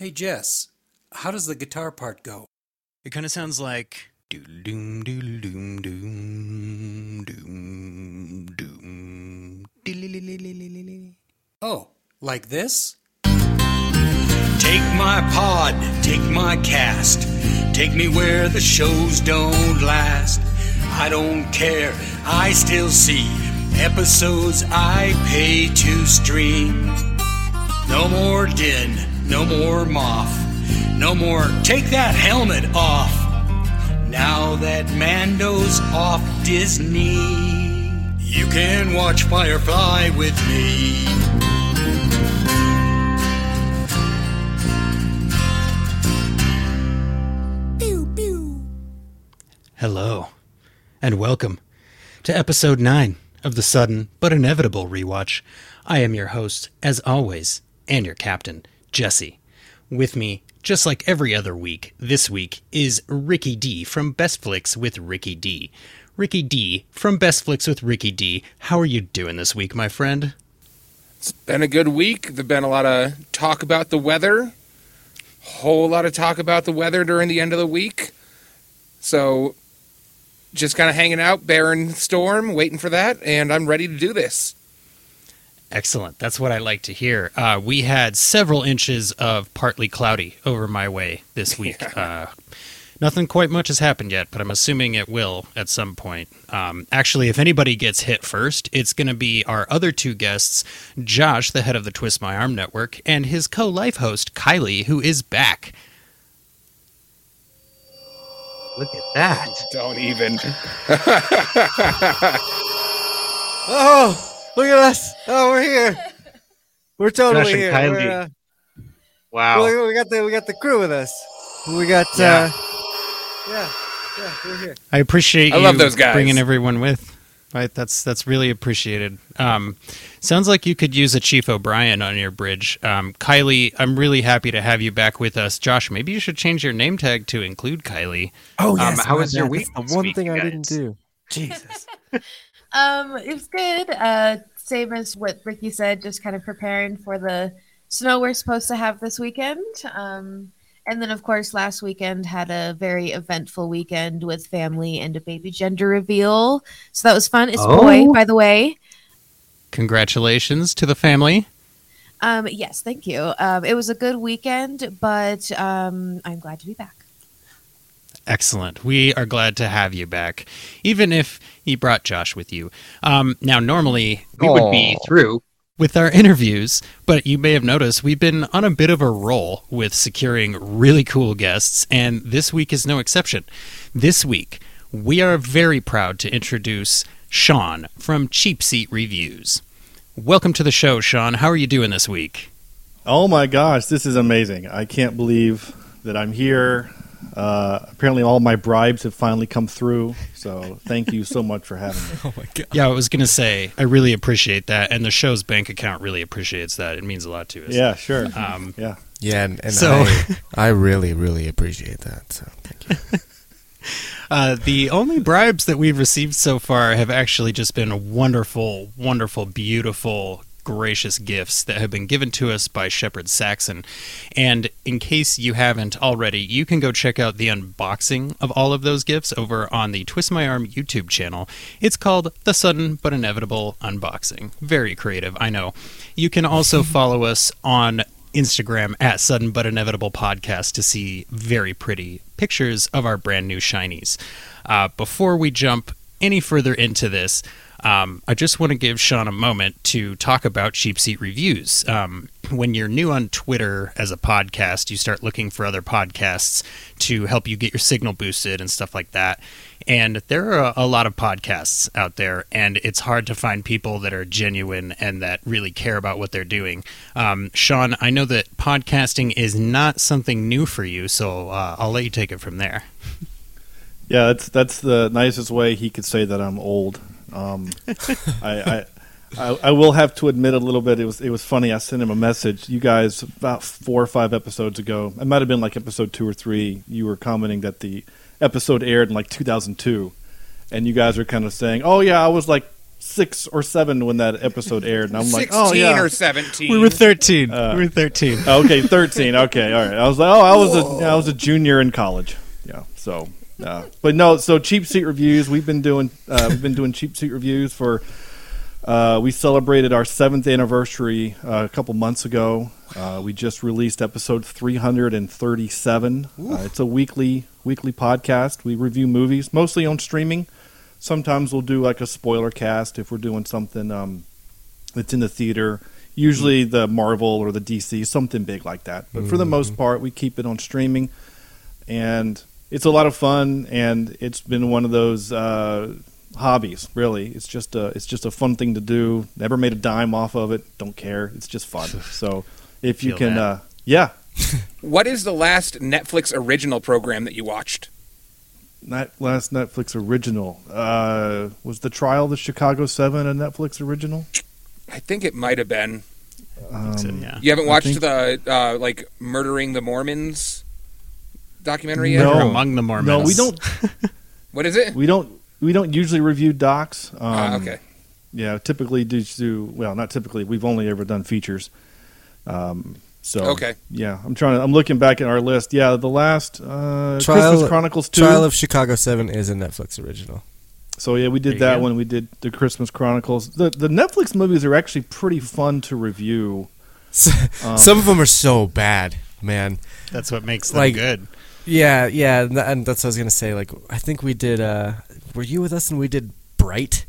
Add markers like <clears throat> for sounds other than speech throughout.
Hey Jess, how does the guitar part go? It kind of sounds like doom doom doom doom doom. Oh, like this? Take my pod, take my cast, take me where the shows don't last. I don't care, I still see episodes I pay to stream. No more din no more moth, no more take that helmet off. Now that Mando's off Disney, you can watch Firefly with me. Hello, and welcome to episode 9 of the sudden but inevitable rewatch. I am your host, as always, and your captain, Jesse. With me, just like every other week, this week is Ricky D from Best Flicks with Ricky D. Ricky D from Best Flicks with Ricky D. How are you doing this week, my friend? It's been a good week. There's been a lot of talk about the weather. Whole lot of talk about the weather during the end of the week. So just kind of hanging out, bearing storm, waiting for that, and I'm ready to do this. Excellent. That's what I like to hear. Uh, we had several inches of partly cloudy over my way this <laughs> week. Uh, nothing quite much has happened yet, but I'm assuming it will at some point. Um, actually, if anybody gets hit first, it's going to be our other two guests, Josh, the head of the Twist My Arm Network, and his co life host, Kylie, who is back. Look at that. Don't even. <laughs> <laughs> Oh, look at us. Oh, we're here. We're totally Josh and here. Kylie. We're, uh, Wow. we, we got the we got the crew with us. We got Yeah. uh yeah. Yeah, we're here. I appreciate I you love those guys. bringing everyone with. Right, that's that's really appreciated. Um, sounds like you could use a Chief O'Brien on your bridge. Um, Kylie, I'm really happy to have you back with us. Josh, maybe you should change your name tag to include Kylie. Oh yes, how was your week That's the one week, thing you I didn't do. Jesus. <laughs> Um, it was good. Uh, same as what Ricky said, just kind of preparing for the snow we're supposed to have this weekend. Um, and then, of course, last weekend had a very eventful weekend with family and a baby gender reveal. So that was fun. It's boy, Oh. by the way. Congratulations to the family. Um, yes, thank you. Um, it was a good weekend, but um, I'm glad to be back. Excellent. We are glad to have you back, even if you brought Josh with you. Um, now, normally we would be Aw. through with our interviews, but you may have noticed we've been on a bit of a roll with securing really cool guests, and this week is no exception. This week, we are very proud to introduce Sean from Cheap Seat Reviews. Welcome to the show, Sean. How are you doing this week? Oh my gosh, this is amazing. I can't believe that I'm here. Uh, apparently, all my bribes have finally come through. So, thank you so much for having me. <laughs> Yeah, I was going to say, I really appreciate that, and the show's bank account really appreciates that. It means a lot to us. Yeah, sure. Um, Yeah. Yeah, and, and So- I, <laughs> I really, really appreciate that. So thank you. <laughs> Uh, the only bribes that we've received so far have actually just been wonderful, wonderful, beautiful, gracious gifts that have been given to us by Shepard Saxon. And in case you haven't already, you can go check out the unboxing of all of those gifts over on the Twist My Arm YouTube channel. It's called The Sudden But Inevitable Unboxing. Very creative, I know. You can also <laughs> follow us on Instagram at Sudden But Inevitable Podcast to see very pretty pictures of our brand new shinies. Uh, before we jump any further into this, um, I just want to give Sean a moment to talk about Cheap Seat Reviews. Um, when you're new on Twitter as a podcast, you start looking for other podcasts to help you get your signal boosted and stuff like that. And there are a, lot of podcasts out there, and it's hard to find people that are genuine and that really care about what they're doing. Um, Sean, I know that podcasting is not something new for you, so uh, I'll let you take it from there. Yeah, that's that's the nicest way he could say that I'm old. Um, I, I, I I will have to admit a little bit. It was it was funny. I sent him a message. You guys about four or five episodes ago. It might have been like episode two or three. You were commenting that the episode aired in like 2002, and you guys are kind of saying, "Oh yeah, I was like six or seven when that episode aired, and I'm like, oh yeah. or 17. We were 13. we were 13. okay, thirteen. Okay, all right. I was like, oh, I was a I was a junior in college. Yeah. So, uh, but no. So cheap seat reviews. We've been doing uh, we've been doing cheap seat reviews for. Uh, we celebrated our seventh anniversary uh, a couple months ago. Uh, we just released episode 337. Uh, it's a weekly weekly podcast. We review movies mostly on streaming. Sometimes we'll do like a spoiler cast if we're doing something um, that's in the theater. Usually the Marvel or the DC, something big like that. But for the most part, we keep it on streaming, and it's a lot of fun. And it's been one of those uh, hobbies. Really, it's just a it's just a fun thing to do. Never made a dime off of it. Don't care. It's just fun. <laughs> So if you Feel can, uh, yeah, <laughs> What is the last Netflix original program that you watched? That last Netflix original uh, was the Trial of the Chicago Seven a Netflix original. I think it might have been. So, yeah. You haven't watched think- the uh, like murdering the Mormons documentary yet? No. Murder Among the Mormons. No, we don't. <laughs> What is it? We don't. We don't usually review docs. Um, Ah, okay. Yeah, typically do do well. Not typically. We've only ever done features. Um, so Okay. Yeah, I'm trying to. I'm looking back at our list. Yeah, the last uh, Trial- Christmas Chronicles two. Trial of Chicago Seven is a Netflix original. so yeah, we did you that one. We did the Christmas Chronicles. The the Netflix movies are actually pretty fun to review. Um, <laughs> Some of them are so bad, man. That's what makes them Like- good. Yeah, yeah, and and that's what I was gonna say. Like, I think we did. uh Were you with us and we did Bright?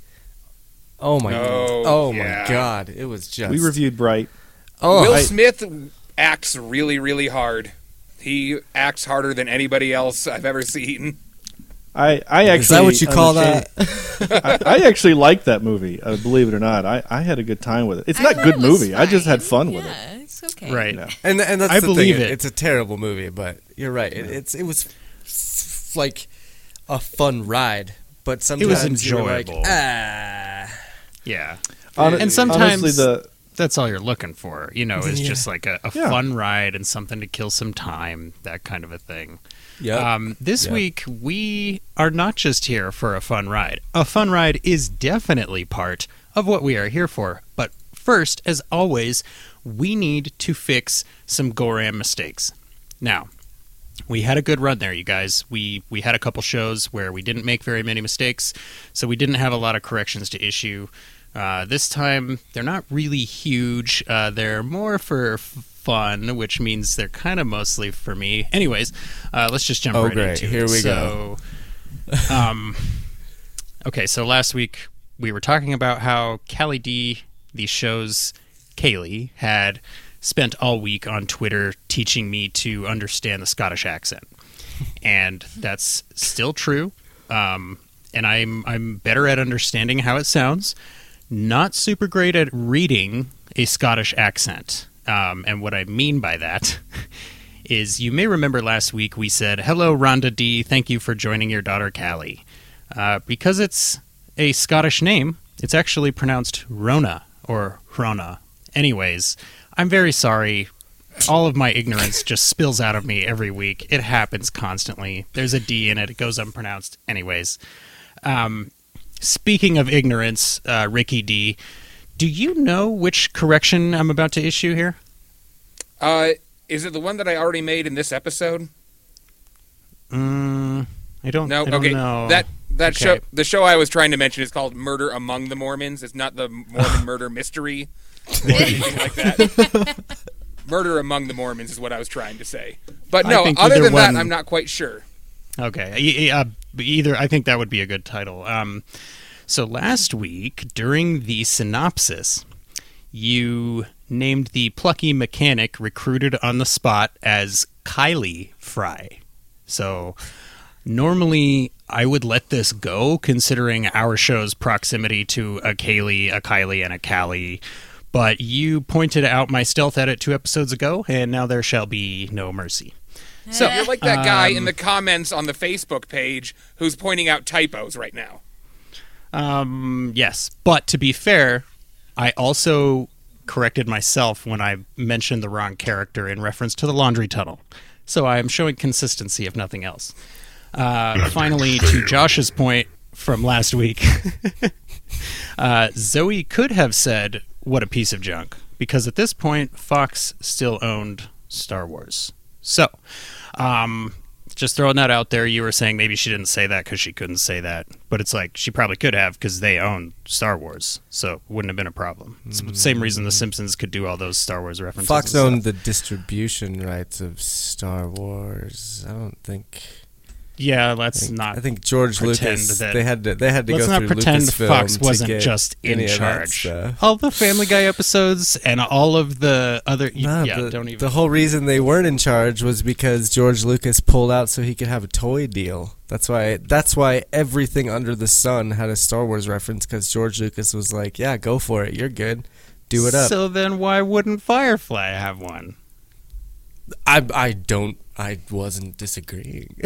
Oh my! Oh, oh yeah. my God! It was just. we reviewed Bright. Oh, Will I- Smith acts really, really hard. He acts harder than anybody else I've ever seen. I I actually is that what you call that? <laughs> I, I actually like that movie. Uh, believe it or not, I, I had a good time with it. It's I not a good it was movie. I just had fine. fun with it. Yeah, it's okay. Right. Yeah. And and that's I the believe thing. it. It's a terrible movie, but you're right. It, it's it was f- like a fun ride, but sometimes you were like, enjoyable. ah. Yeah. Hon- And sometimes- honestly, the That's all you're looking for, you know, is Yeah. just like a, a Yeah. fun ride and something to kill some time, that kind of a thing. Yeah. Um, this Yep. week, we are not just here for a fun ride. A fun ride is definitely part of what we are here for. But first, as always, we need to fix some Gorram mistakes. Now, we had a good run there, you guys. We we had a couple shows where we didn't make very many mistakes, so we didn't have a lot of corrections to issue. Uh, this time, they're not really huge. Uh, they're more for f- fun, which means they're kind of mostly for me. Anyways, uh, let's just jump Oh, right great. into Here it. we so, um, <laughs> okay, so last week we were talking about how Callie D, the show's Kaylee, had spent all week on Twitter teaching me to understand the Scottish accent, <laughs> and that's still true. Um, and I'm I'm better at understanding how it sounds. Not super great at reading a Scottish accent. Um, and what I mean by that <laughs> is you may remember last week we said, Hello, Rhonda D. Thank you for joining your daughter, Callie. Uh, because it's a Scottish name, it's actually pronounced Rona or Rona. Anyways, I'm very sorry. All of my ignorance just spills out of me every week. It happens constantly. There's a D in it, it goes unpronounced. Anyways, um, speaking of ignorance, uh, Ricky D, do you know which correction I'm about to issue here? Uh, is it the one that I already made in this episode? Mm, I don't. No. I don't okay. know. That that Okay. show, the show I was trying to mention is called Murder Among the Mormons. It's not the Mormon <laughs> murder mystery or <laughs> anything like that. <laughs> Murder Among the Mormons is what I was trying to say. But no, other than one- that, I'm not quite sure. Okay. Uh, either I think that would be a good title. Um, so last week during the synopsis, you named the plucky mechanic recruited on the spot as Kylie Fry. So normally I would let this go, considering our show's proximity to a Kaylee, a Kylie, and a Callie. But you pointed out my stealth edit two episodes ago, and now there shall be no mercy. So You're like that guy Um, in the comments on the Facebook page who's pointing out typos right now. Um, yes, but to be fair, I also corrected myself when I mentioned the wrong character in reference to the laundry tunnel. So I am showing consistency, if nothing else. Uh, finally, to Josh's point, from last week. <laughs> <laughs> uh, Zoe could have said, "What a piece of junk," because at this point, Fox still owned Star Wars. So, um, just throwing that out there. You were saying maybe she didn't say that because she couldn't say that, but it's like she probably could have because they own Star Wars, so it wouldn't have been a problem. It's the same reason the Simpsons could do all those Star Wars references. Fox stuff. owned the distribution rights of Star Wars. I don't think. Yeah, let's not. I think George Lucas. that- They had to. They had to Let's go not through pretend Lucasfilm Fox wasn't just in any of that charge. All the Family Guy episodes and all of the other. Nah, yeah, the, don't even. the whole reason they weren't in charge was because George Lucas pulled out so he could have a toy deal. That's why. That's why everything under the sun had a Star Wars reference because George Lucas was like, "Yeah, go for it. You're good. Do it up." So then, why wouldn't Firefly have one? I I don't. I wasn't disagreeing. <laughs>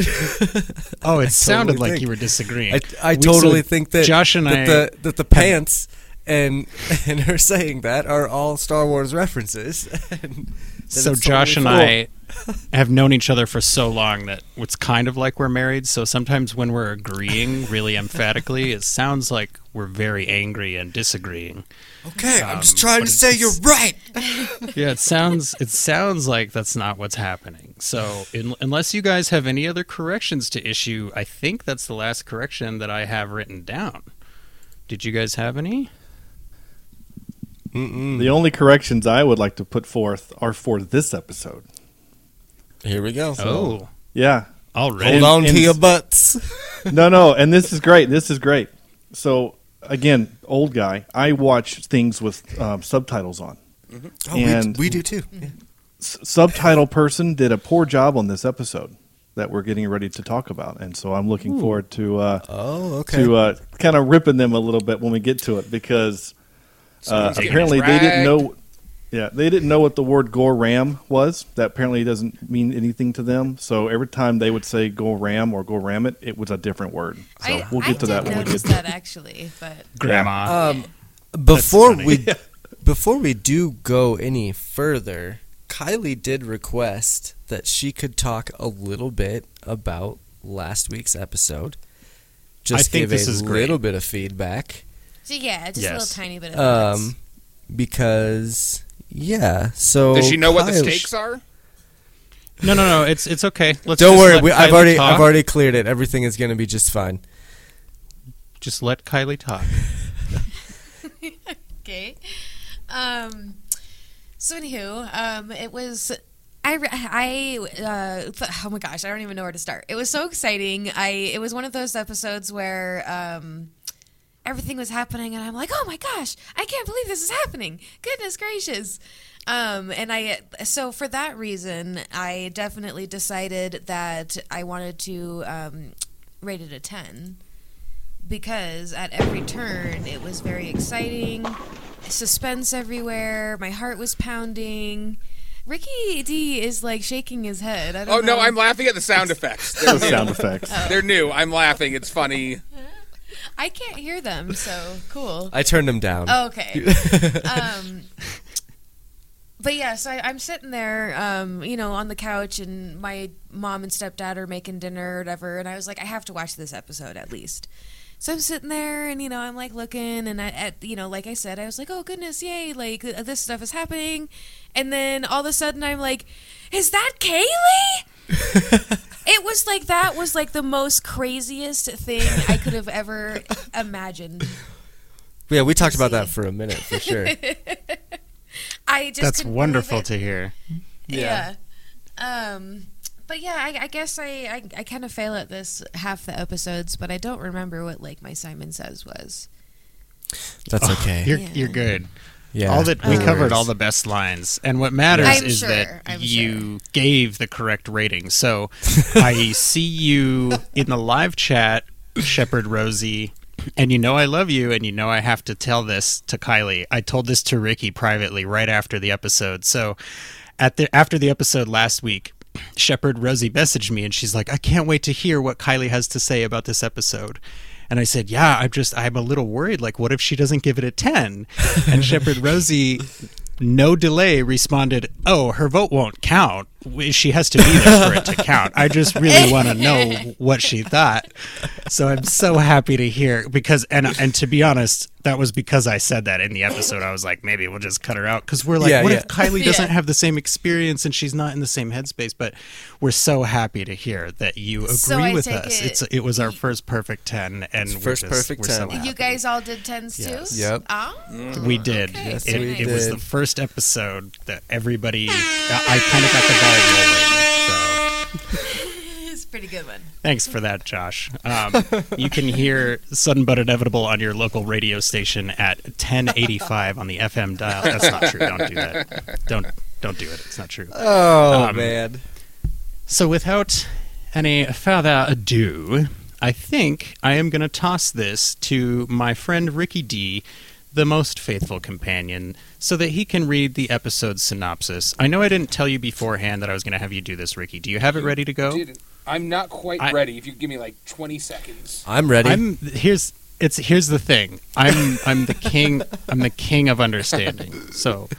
Oh, it sounded totally like you were disagreeing. I, I We- totally think that Josh and that I the that the pants and <laughs> and her saying that are all Star Wars references. <laughs> and So Josh and totally I have known each other for so long that it's kind of like we're married. So sometimes when we're agreeing really emphatically, it sounds like we're very angry and disagreeing. Okay, I'm just Um, trying but to say you're right. <laughs> Yeah, it sounds it sounds like that's not what's happening. So in, unless you guys have any other corrections to issue, I think that's the last correction that I have written down. Did you guys have any? The only corrections I would like to put forth are for this episode. Here we go. Oh, Yeah. already. Hold on and- to your butts. <laughs> no, no, and this is great. This is great. So again, old guy, I watch things with um, subtitles on. Oh, And- we, we do too. S- subtitle person did a poor job on this episode that we're getting ready to talk about, and so I'm looking forward to uh, Oh, okay. to uh, kind of ripping them a little bit when we get to it because uh, apparently they didn't know. Yeah, they didn't know what the word "gorram" was. That apparently doesn't mean anything to them. So every time they would say "go ram" or "go ram it," it was a different word. So I, we'll I get to did that when we notice get to that actually, but Grandma. Um, before we <laughs> before we do go any further, Kylie did request that she could talk a little bit about last week's episode. Just think give this a is great. little bit of feedback, so yeah, just a little tiny bit of um, because yeah. So Does she know what the stakes are? no, no, no. It's it's okay. Let's Don't worry, let we, I've already talk. I've already cleared it. Everything is going to be just fine. Just let Kylie talk. <laughs> Okay. Um. So anywho, um, it was. I, I uh, oh my gosh I don't even know where to start. It was so exciting. I it was one of those episodes where um, everything was happening and I'm like, oh my gosh, I can't believe this is happening. Goodness gracious. Um, and I so for that reason, I definitely decided that I wanted to um, rate it a ten because at every turn it was very exciting, suspense everywhere. My heart was pounding. Ricky D is like shaking his head. I don't Oh no. I'm laughing at the sound effects. <laughs> They're the new. sound effects. They're new. I'm laughing. It's funny. <laughs> I can't hear them, so cool. I turned them down. Oh, okay. <laughs> um, but yeah, so I, I'm sitting there, um, you know, on the couch, and my mom and stepdad are making dinner or whatever, and I was like, I have to watch this episode at least. So I'm sitting there, and you know, I'm like looking, and I, at you know, like I said, I was like, oh goodness, yay, like uh, this stuff is happening, and then all of a sudden, I'm like, is that Kaylee? It was like that was like the most craziest thing I could have ever imagined. Yeah, we talked about that for a minute for sure. <laughs> I just That's wonderful to hear. Yeah. Um, but yeah, I, I guess I, I, I kind of fail at this half the episodes, but I don't remember what like my Simon Says was. That's okay. You're Yeah. you're good. Yeah. all that we No covered all the best lines, and what matters I'm is sure, that I'm you gave the correct rating. So <laughs> I see you in the live chat, Shepherd Rosie, and you know I love you, and you know I have to tell this to Kylie. I told this to Ricky privately right after the episode. So at the after the episode last week. Shepherd Rosie messaged me and she's like, I can't wait to hear what Kylie has to say about this episode. And I said, Yeah, I'm just, I'm a little worried. Like, what if she doesn't give it a 10? And Shepherd Rosie, no delay, responded, Oh, her vote won't count. We- she has to be there for it to <laughs> count. I just really want to know what she thought. So I'm so happy to hear because and and to be honest, that was because I said that in the episode. I was like, maybe we'll just cut her out because we're like, Yeah, what yeah. if Kylie <laughs> doesn't have the same experience and she's not in the same headspace? But we're so happy to hear that you agree So with us. it- It's it was our first perfect ten, and we're first just- perfect we're so 10. happy. You guys all did tens Yes. too? Yep. Oh, We did. Okay, Yes, it, we it was the first episode that everybody. I kind of got the ball rolling. So it's a pretty good one. thanks for that, Josh. Um, you can hear "Sudden but Inevitable" on your local radio station at 1085 on the FM dial. That's not true. Don't do that. Don't don't do it. It's not true. Oh Um, man. So, without any further ado, I think I am going to toss this to my friend Ricky D, the most faithful companion, so that he can read the episode synopsis. I know I didn't tell you beforehand that I was going to have you do this, Ricky. Do you have it ready to go? Dude, I'm not quite I- ready. If you give me like 20 seconds. I'm ready. I'm here's it's here's the thing. I'm I'm the king. I'm the king of understanding. So.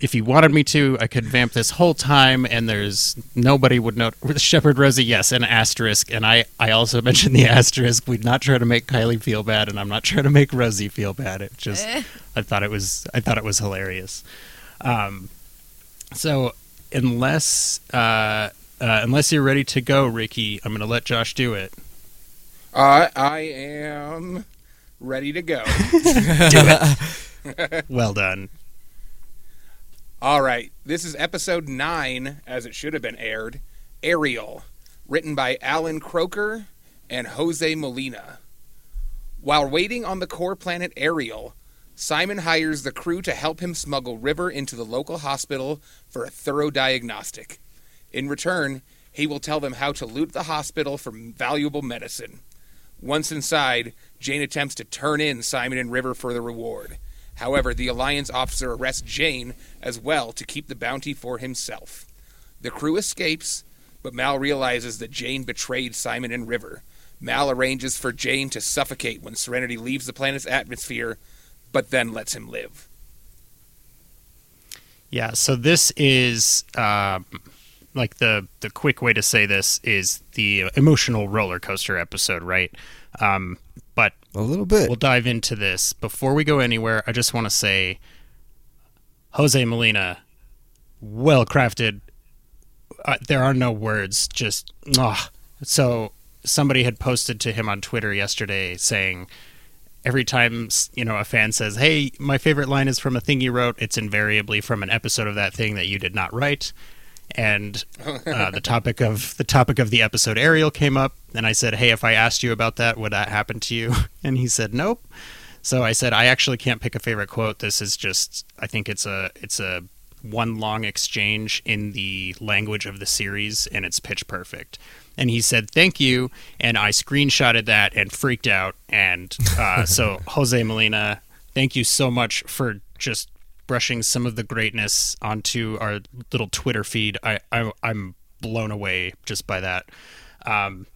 If you wanted me to, I could vamp this whole time, and there's nobody would know. <laughs> Shepherd Rosie, yes, an asterisk, and I, I also <laughs> mentioned the asterisk. We'd not try to make Kylie feel bad, and I'm not trying to make Rosie feel bad. It just, Eh. I thought it was, I thought it was hilarious. Um, so unless, uh, uh, unless you're ready to go, Ricky, I'm going to let Josh do it. Uh, I am ready to go. <laughs> Well done. All right. This is episode 9, as it should have been aired Ariel, written by Allan Kroeker and Jose Molina. While waiting on the core planet Ariel, Simon hires the crew to help him smuggle River into the local hospital for a thorough diagnostic. In return, he will tell them how to loot the hospital for valuable medicine. Once inside, Jayne attempts to turn in Simon and River for the reward. However, the Alliance officer arrests Jayne as well to keep the bounty for himself. The crew escapes, but Mal realizes that Jayne betrayed Simon and River. Mal arranges for Jayne to suffocate when Serenity leaves the planet's atmosphere, but then lets him live. Yeah, so this is um, like the the quick way to say this is the emotional roller coaster episode, right? Um, but a little bit. we'll dive into this before we go anywhere. I just want to say, Jose Molina, well crafted. Uh, there are no words. Just ah. So somebody had posted to him on Twitter yesterday saying every time you know a fan says, "Hey, my favorite line is from a thing you wrote," it's invariably from an episode of that thing that you did not write. And uh, the topic of the topic of the episode Ariel came up, and I said, "Hey, if I asked you about that, would that happen to you?" <laughs> And he said, "Nope." So I said, "I actually can't pick a favorite quote. This is just, I think it's a, it's a one long exchange in the language of the series, and it's pitch perfect." And he said, "Thank you," and I screenshotted that and freaked out. And uh, so, <laughs> Jose Molina, thank you so much for just brushing some of the greatness onto our little Twitter feed. I, I I'm blown away just by that. Um,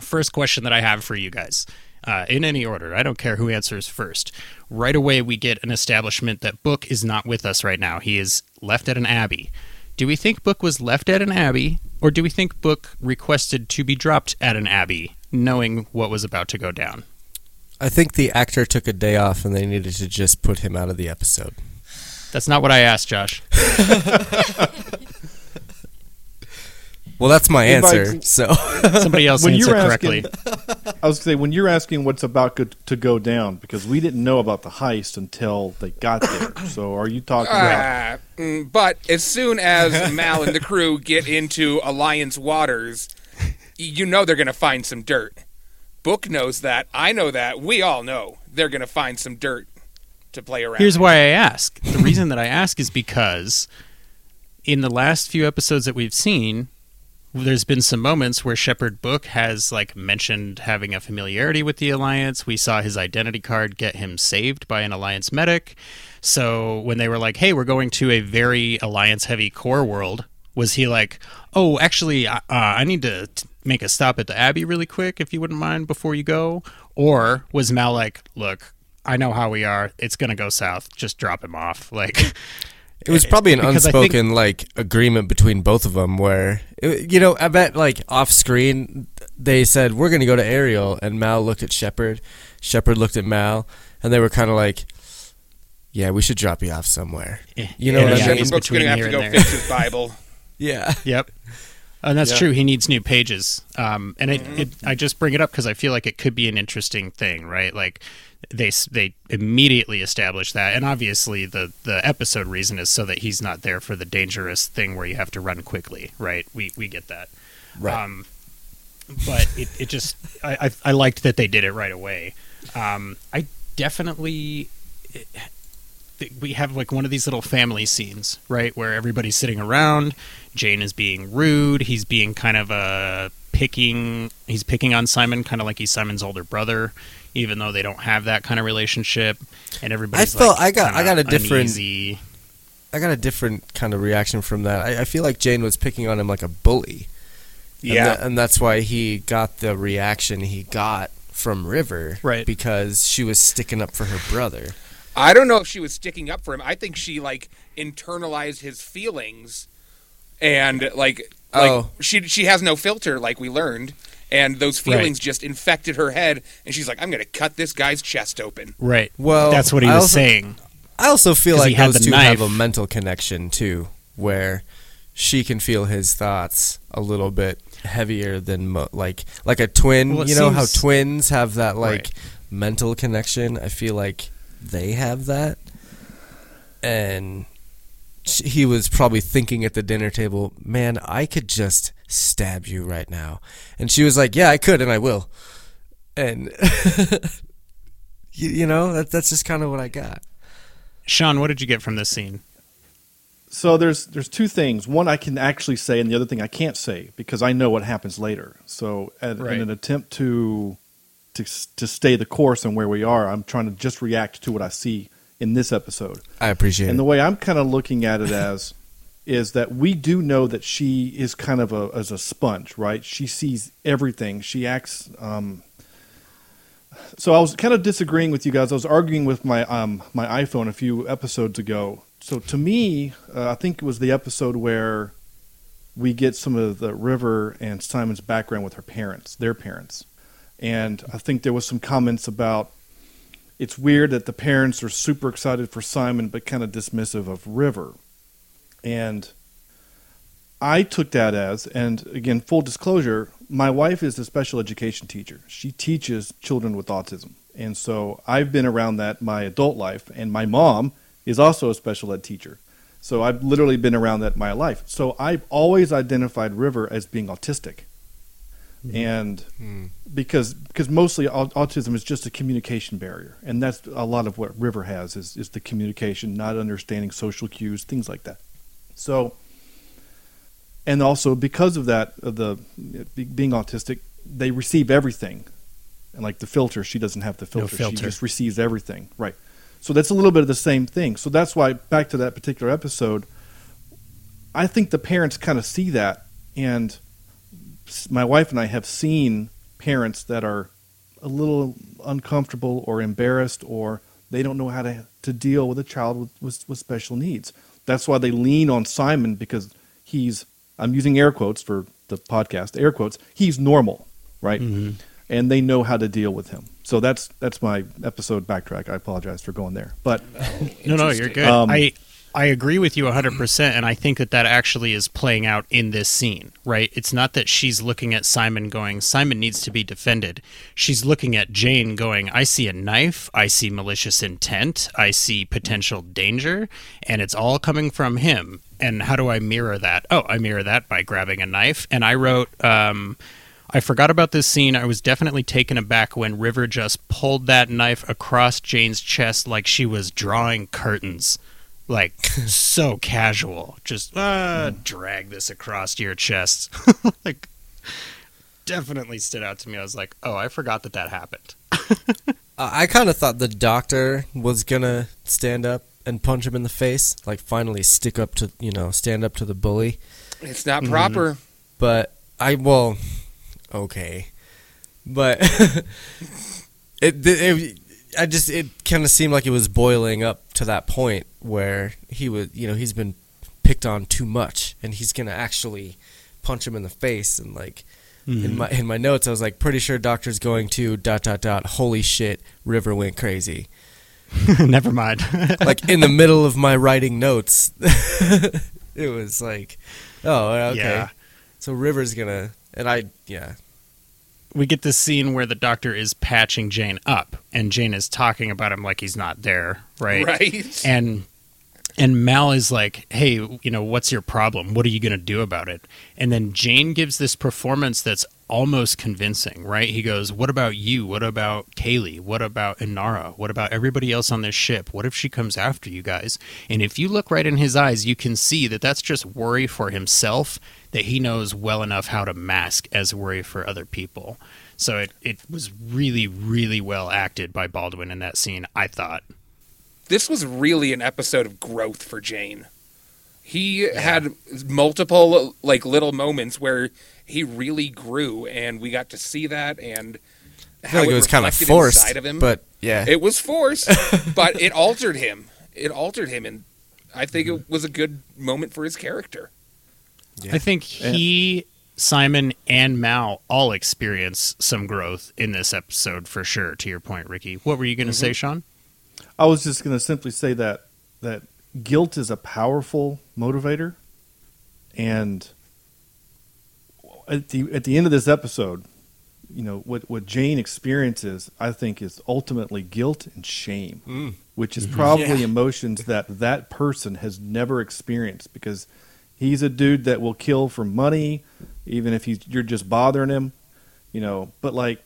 first question that I have for you guys, uh, in any order, I don't care who answers first. Right away, we get an establishment that Book is not with us right now. He is left at an abbey. Do we think Book was left at an abbey, or do we think Book requested to be dropped at an abbey, knowing what was about to go down? I think the actor took a day off and they needed to just put him out of the episode. That's not what I asked, Josh. <laughs> Well, that's my Hey, answer. Mike. So Somebody else When answered you're correctly. asking, <laughs> I was gonna say when you're asking what's about go- to go down because we didn't know about the heist until they got there. So are you talking about? Ah, mm, but as soon as Mal and the crew get into Alliance waters, y- you know they're going to find some dirt. Book knows that. I know that. We all know they're going to find some dirt to play around. Here's with. why I ask. The reason that I ask is because in the last few episodes that we've seen, there's been some moments where Shepherd Book has like mentioned having a familiarity with the Alliance. We saw his identity card get him saved by an Alliance medic. So when they were like, "Hey, we're going to a very Alliance heavy core world," was he like, "Oh, actually, uh, I need to t- make a stop at the Abbey really quick, if you wouldn't mind, before you go?" Or was Mal like, "Look, I know how we are. It's gonna go south. Just drop him off." <laughs> Like, It was probably an <laughs> Because I think- unspoken like agreement between both of them, where you know, I bet like off screen they said we're going to go to Ariel, and Mal looked at Shepherd, Shepherd looked at Mal, and they were kind of like, "Yeah, we should drop you off somewhere." You know Yeah, what I yeah, mean? in between gonna have here to go and there. fix his Bible. <laughs> Yeah, Yep. And that's Yeah. true. He needs new pages. Um, and it, Mm-hmm. it, I just bring it up because I feel like it could be an interesting thing, right? Like they they immediately establish that, and obviously the the episode reason is so that he's not there for the dangerous thing where you have to run quickly, right? We we get that. right. Um, but it, it just I, I I liked that they did it right away. Um, I definitely th- we have like one of these little family scenes, right, where everybody's sitting around. Jayne is being rude. He's being kind of a picking. He's picking on Simon, kind of like he's Simon's older brother, even though they don't have that kind of relationship. And everybody's felt- like, I got- I got a different- uneasy. I got a different kind of reaction from that. I, I feel like Jayne was picking on him like a bully. And Yeah. tha- and that's why he got the reaction he got from River, Right. Because she was sticking up for her brother. I don't know if she was sticking up for him. I think she like internalized his feelings, and like like Oh. she she has no filter, like we learned, and those feelings just infected her head, and she's like, I'm gonna cut this guy's chest open. Right. Well, that's what he I was also- saying. I also feel 'Cause he like had those the two have a mental connection too, where she can feel his thoughts a little bit heavier than mo- like like a twin. Well, you know how twins have that like Right. mental connection. I feel like they have that, and sh- he was probably thinking at the dinner table, "Man, I could just stab you right now," and she was like, "Yeah, I could, and I will," and. <laughs> You, you know that that's just kind of what I got. Sean, what did you get from this scene? So there's there's two things. One I can actually say, and the other thing I can't say because I know what happens later. So at, Right. in an attempt to to to stay the course and where we are, I'm trying to just react to what I see in this episode. I appreciate And it. the way I'm kind of looking at it as is that we do know that she is kind of a as a sponge, right? She sees everything. She acts. Um, so I was kind of disagreeing with you guys. I was arguing with my um, my iPhone a few episodes ago. So to me, uh, I think it was the episode where we get some of the River and Simon's background with her parents, their parents, and I think there was some comments about it's weird that the parents are super excited for Simon but kind of dismissive of River. And I took that as, and again, full disclosure, my wife is a special education teacher. She teaches children with autism. And so I've been around that my adult life, and my mom is also a special ed teacher. So I've literally been around that my life. So I've always identified River as being autistic. Hmm. And hmm. because because mostly autism is just a communication barrier, and that's a lot of what River has is is the communication, not understanding social cues, things like that. So, and also because of that, of the being autistic, they receive everything, and like the filter, she doesn't have the filter. No filter; she just receives everything, right? So that's a little bit of the same thing. So that's why back to that particular episode, I think the parents kind of see that, and my wife and I have seen parents that are a little uncomfortable or embarrassed or they don't know how to, to deal with a child with, with, with special needs. That's why they lean on Simon because he's, I'm using air quotes for the podcast, air quotes, he's normal, right? And they know how to deal with him. So that's that's my episode backtrack. I apologize for going there, but No, no, you're good. Um, I I agree with you 100% and I think that that actually is playing out in this scene, right? It's not that she's looking at Simon going, Simon needs to be defended. She's looking at Jayne going, I see a knife, I see malicious intent, I see potential danger, and it's all coming from him. And how do I mirror that? Oh, I mirror that by grabbing a knife. And I wrote um I forgot about this scene. I was definitely taken aback when River just pulled that knife across Jayne's chest like she was drawing curtains. Like <laughs> so casual. Just uh, drag this across your chest. <laughs> like definitely stood out to me. I was like, "Oh, I forgot that that happened." <laughs> I kind of thought the doctor was gonna stand up and punch him in the face, like finally stick up to you know stand up to the bully. It's not proper. But I well, okay, but it, it I just it kind of seemed like it was boiling up to that point, where he would, you know, he's been picked on too much, and he's gonna actually punch him in the face. And like in mm-hmm. my in my notes, I was like, pretty sure Doctor's going to dot dot dot. Holy shit, River went crazy. <laughs> Never mind. <laughs> Like in the middle of my writing notes, <laughs> it was like, oh, okay. Yeah. So River's gonna, and I, yeah, we get this scene where the doctor is patching Jayne up, and Jayne is talking about him like he's not there, right? Right. And and Mal is like, "Hey, you know, what's your problem? What are you going to do about it?" And then Jayne gives this performance that's almost convincing, right? He goes, "What about you? What about Kaylee? What about Inara? What about everybody else on this ship? What if she comes after you guys?" And if you look right in his eyes, you can see that that's just worry for himself that he knows well enough how to mask as worry for other people. So it it was really really well acted by Baldwin in that scene, I thought. This was really an episode of growth for Jayne. He had multiple like little moments where he really grew, and we got to see that, and I how feel like it was kind of reflected forced, inside of him. but yeah, it was forced, <laughs> but it altered him. It altered him, and I think it was a good moment for his character. Yeah. I think he, Simon, and Mal all experience some growth in this episode for sure. To your point, Ricky, what were you going to mm-hmm. say, Sean? I was just going to simply say that that guilt is a powerful motivator, and at the at the end of this episode, you know what what Jayne experiences, I think, is ultimately guilt and shame, mm. which is mm-hmm. probably Yeah. emotions that that person has never experienced because he's a dude that will kill for money, even if he's you're just bothering him, you know. But like,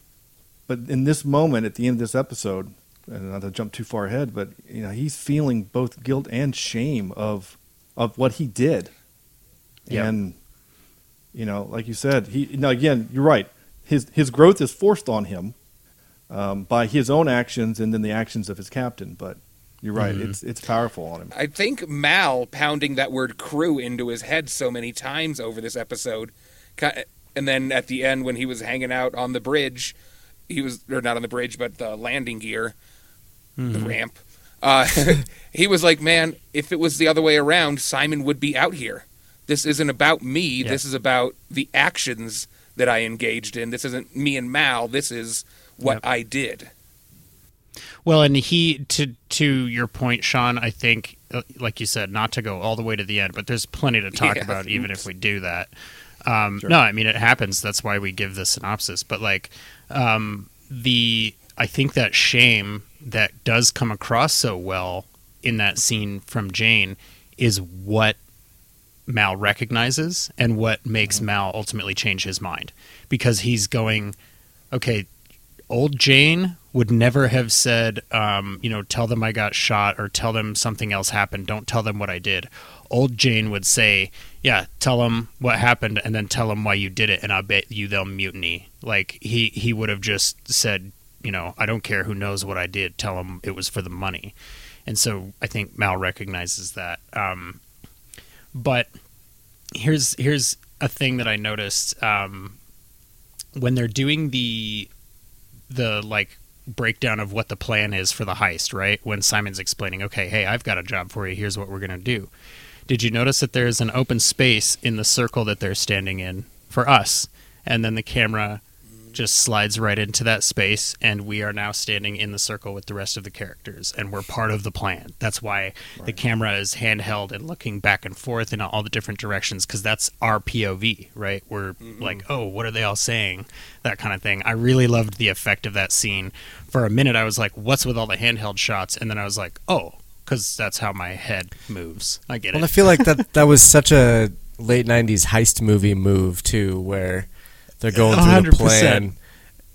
but in this moment at the end of this episode, and not to jump too far ahead, but you know he's feeling both guilt and shame of of what he did, Yeah. and you know, like you said, he now again, you're right. His his growth is forced on him um, by his own actions and then the actions of his captain. But you're right; Mm-hmm. it's it's powerful on him. I think Mal pounding that word crew into his head so many times over this episode, and then at the end when he was hanging out on the bridge, he was or not on the bridge but the landing gear, the ramp. Uh, <laughs> he was like, "Man, if it was the other way around, Simon would be out here. This isn't about me. This is about the actions that I engaged in. This isn't me and Mal. This is what Yep. I did." Well, and he to to your point, Sean. I think, uh, like you said, not to go all the way to the end, but there's plenty to talk <laughs> Yeah. about, even if we do that. Um, No, I mean it happens. That's why we give the synopsis. But like um, the, I think that shame that does come across so well in that scene from Jayne is what Mal recognizes and what makes Mal ultimately change his mind because he's going, okay, old Jayne would never have said, um, you know, tell them I got shot or tell them something else happened. Don't tell them what I did. Old Jayne would say, yeah, tell them what happened and then tell them why you did it, and I bet you they'll mutiny. Like he he would have just said, you know, I don't care who knows what I did. Tell them it was for the money. And so I think Mal recognizes that. Um, but here's here's a thing that I noticed um, when they're doing the the like breakdown of what the plan is for the heist, right? When Simon's explaining, okay, hey, I've got a job for you. Here's what we're gonna do. Did you notice that there's an open space in the circle that they're standing in for us, and then the camera just slides right into that space, and we are now standing in the circle with the rest of the characters, and we're part of the plan. That's why the camera is handheld and looking back and forth in all the different directions, because that's our POV, right? We're mm-hmm. like, oh, what are they all saying? That kind of thing. I really loved the effect of that scene. For a minute, I was like, what's with all the handheld shots? And then I was like, oh, because that's how my head moves. I get it. Well, I feel like that <laughs> that was such a late '90s heist movie move too, where they're going through the 100%. plan,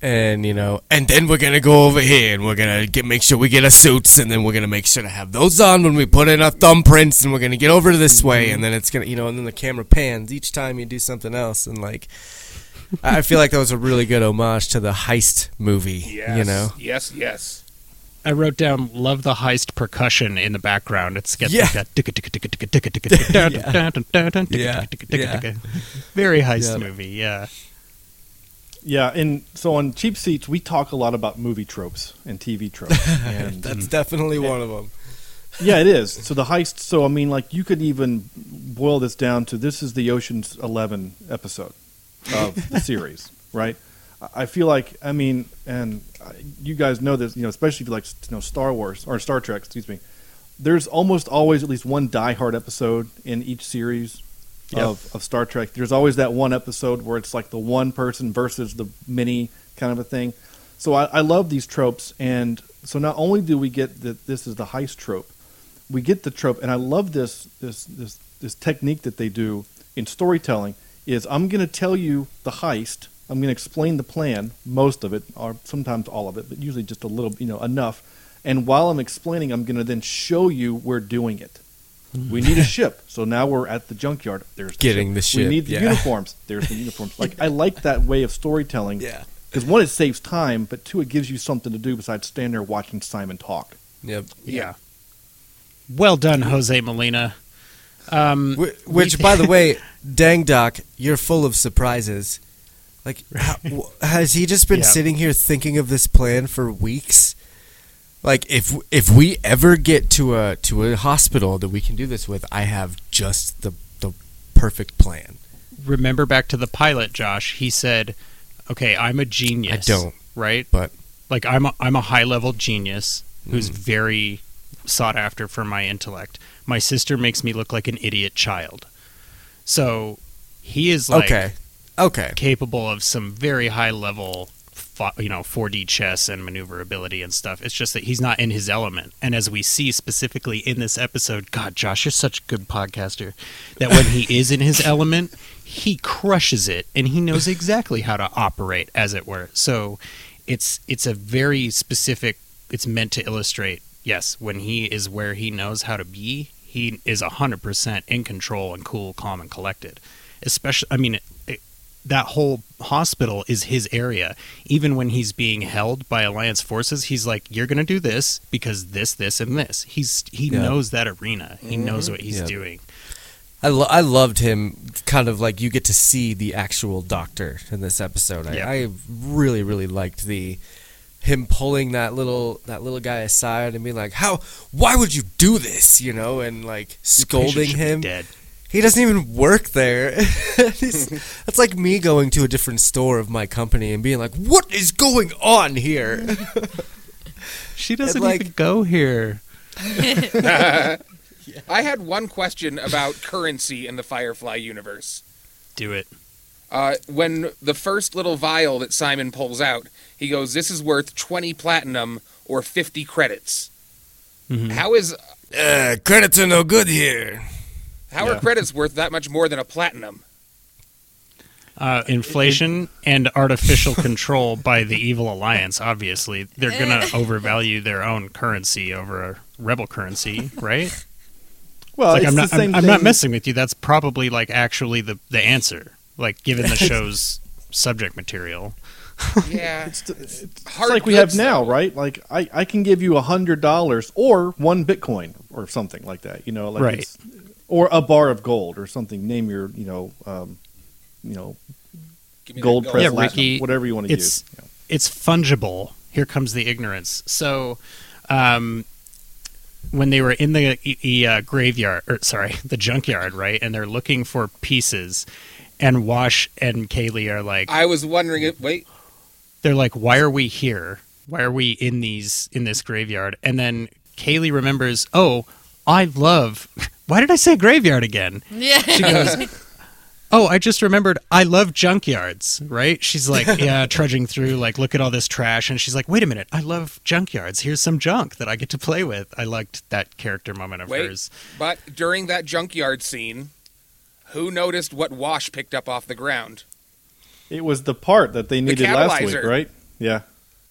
and you know, and then we're gonna go over here, and we're gonna get make sure we get our suits, and then we're gonna make sure to have those on when we put in our thumbprints, and we're gonna get over this way, and then it's gonna, you know, and then the camera pans each time you do something else, and like. I I feel like that was a really good homage to the heist movie. Yes. You know, Yes. Yes. I wrote down "Love the heist percussion" in the background. It's got Yeah. that. Very heist Yeah. movie. Yeah. Yeah, and so on cheap seats, we talk a lot about movie tropes and TV tropes. <laughs> And that's definitely one of them. Yeah, it is. So the heist. So I mean, like you could even boil this down to this is the Ocean's Eleven episode of the <laughs> series, right? I- I feel like I mean, and you guys know this, you know, especially if you like you know Star Wars or Star Trek, excuse me. There's almost always at least one diehard episode in each series of, of Star Trek. There's always that one episode where it's like the one person versus the many kind of a thing. So I, I love these tropes, and so not only do we get that this is the heist trope, we get the trope, and I love this this this this technique that they do in storytelling. Is I'm going to tell you the heist. I'm going to explain the plan, most of it, or sometimes all of it, but usually just a little, you know, enough. And while I'm explaining, I'm going to then show you we're doing it. We need a ship, so now we're at the junkyard. There's the Getting ship. the ship, We need the yeah. uniforms. There's the uniforms. Like I like that way of storytelling. Yeah. Because one, it saves time, but two, it gives you something to do besides standing there watching Simon talk. Yep. Yeah. Well done, Jose Molina. Um, Wh- Which, by the <laughs> way, dang doc, you're full of surprises. Like, how, has he just been Yeah. sitting here thinking of this plan for weeks? Like, if if we ever get to a to a hospital that we can do this with, I have just the the perfect plan. remember back to the pilot, Josh. He said, "Okay, I'm a genius." I don't. right? But Like I'm a, I'm a high level genius who's Mm. very sought after for my intellect. My sister makes me look like an idiot child. So he is like okay, okay, capable of some very high level you know 4D chess and maneuverability and stuff. It's just that he's not in his element. And as we see specifically in this episode, god Josh, you're such a good podcaster that when he is in his <laughs> element, he crushes it and he knows exactly how to operate as it were. So it's it's a very specific it's meant to illustrate yes, when he is where he knows how to be, he is 100% in control and cool, calm and collected. Especially I mean it, that whole hospital is his area. Even when he's being held by Alliance forces, he's like, "You're going to do this because this, this, and this." He's he Yeah. knows that arena. He mm-hmm. knows what he's Yeah. doing. I, lo- I loved him. Kind of like you get to see the actual doctor in this episode. I, Yeah. I really really liked the him pulling that little that little guy aside and being like, "How? Why would you do this?" You know, and like scolding him. Dead. He doesn't even work there. <laughs> That's like me going to a different store of my company and being like, "What is going on here?" <laughs> She doesn't like- even go here. <laughs> I had one question about currency in the Firefly universe. Do it. Uh, when the first little vial that Simon pulls out, he goes, "This is worth twenty platinum or fifty credits." Mhm. How is uh, credits are no good here. How Yeah. are credits worth that much more than a platinum? Uh, inflation and artificial control by the evil alliance. Obviously, they're gonna <laughs> overvalue their own currency over a rebel currency, right? Well, like it's I'm not, the same I'm, I'm not messing with you. That's probably like actually the the answer. Like given the <laughs> show's subject material. Yeah, <laughs> It's, it's, it's Hard like we have now, though. right? Like I, I can give you a hundred dollars or one Bitcoin or something like that. You know, like Right. It's- or a bar of gold or something. Name your, you know, um, you know, Give me that gold gold. press Yeah, platinum, Ricky, whatever you want to it's- use. you know. it's fungible. Here comes the ignorance. So, um, when they were in the e- e- uh, graveyard, or sorry, <laughs> the junkyard, right, and they're looking for pieces, and Wash and Kaylee are like, I was wondering. If, wait, they're like, why are we here? Why are we in these in this graveyard? And then Kaylee remembers, oh, I love. Why did I say graveyard again? Yeah. She goes, Oh, I just remembered I love junkyards, right? She's like, <laughs> yeah, trudging through, like, look at all this trash. And she's like, wait a minute, I love junkyards. Here's some junk that I get to play with. I liked that character moment of wait. hers. But during that junkyard scene, who noticed what Wash picked up off the ground? It was the part that they needed last week, right? Yeah.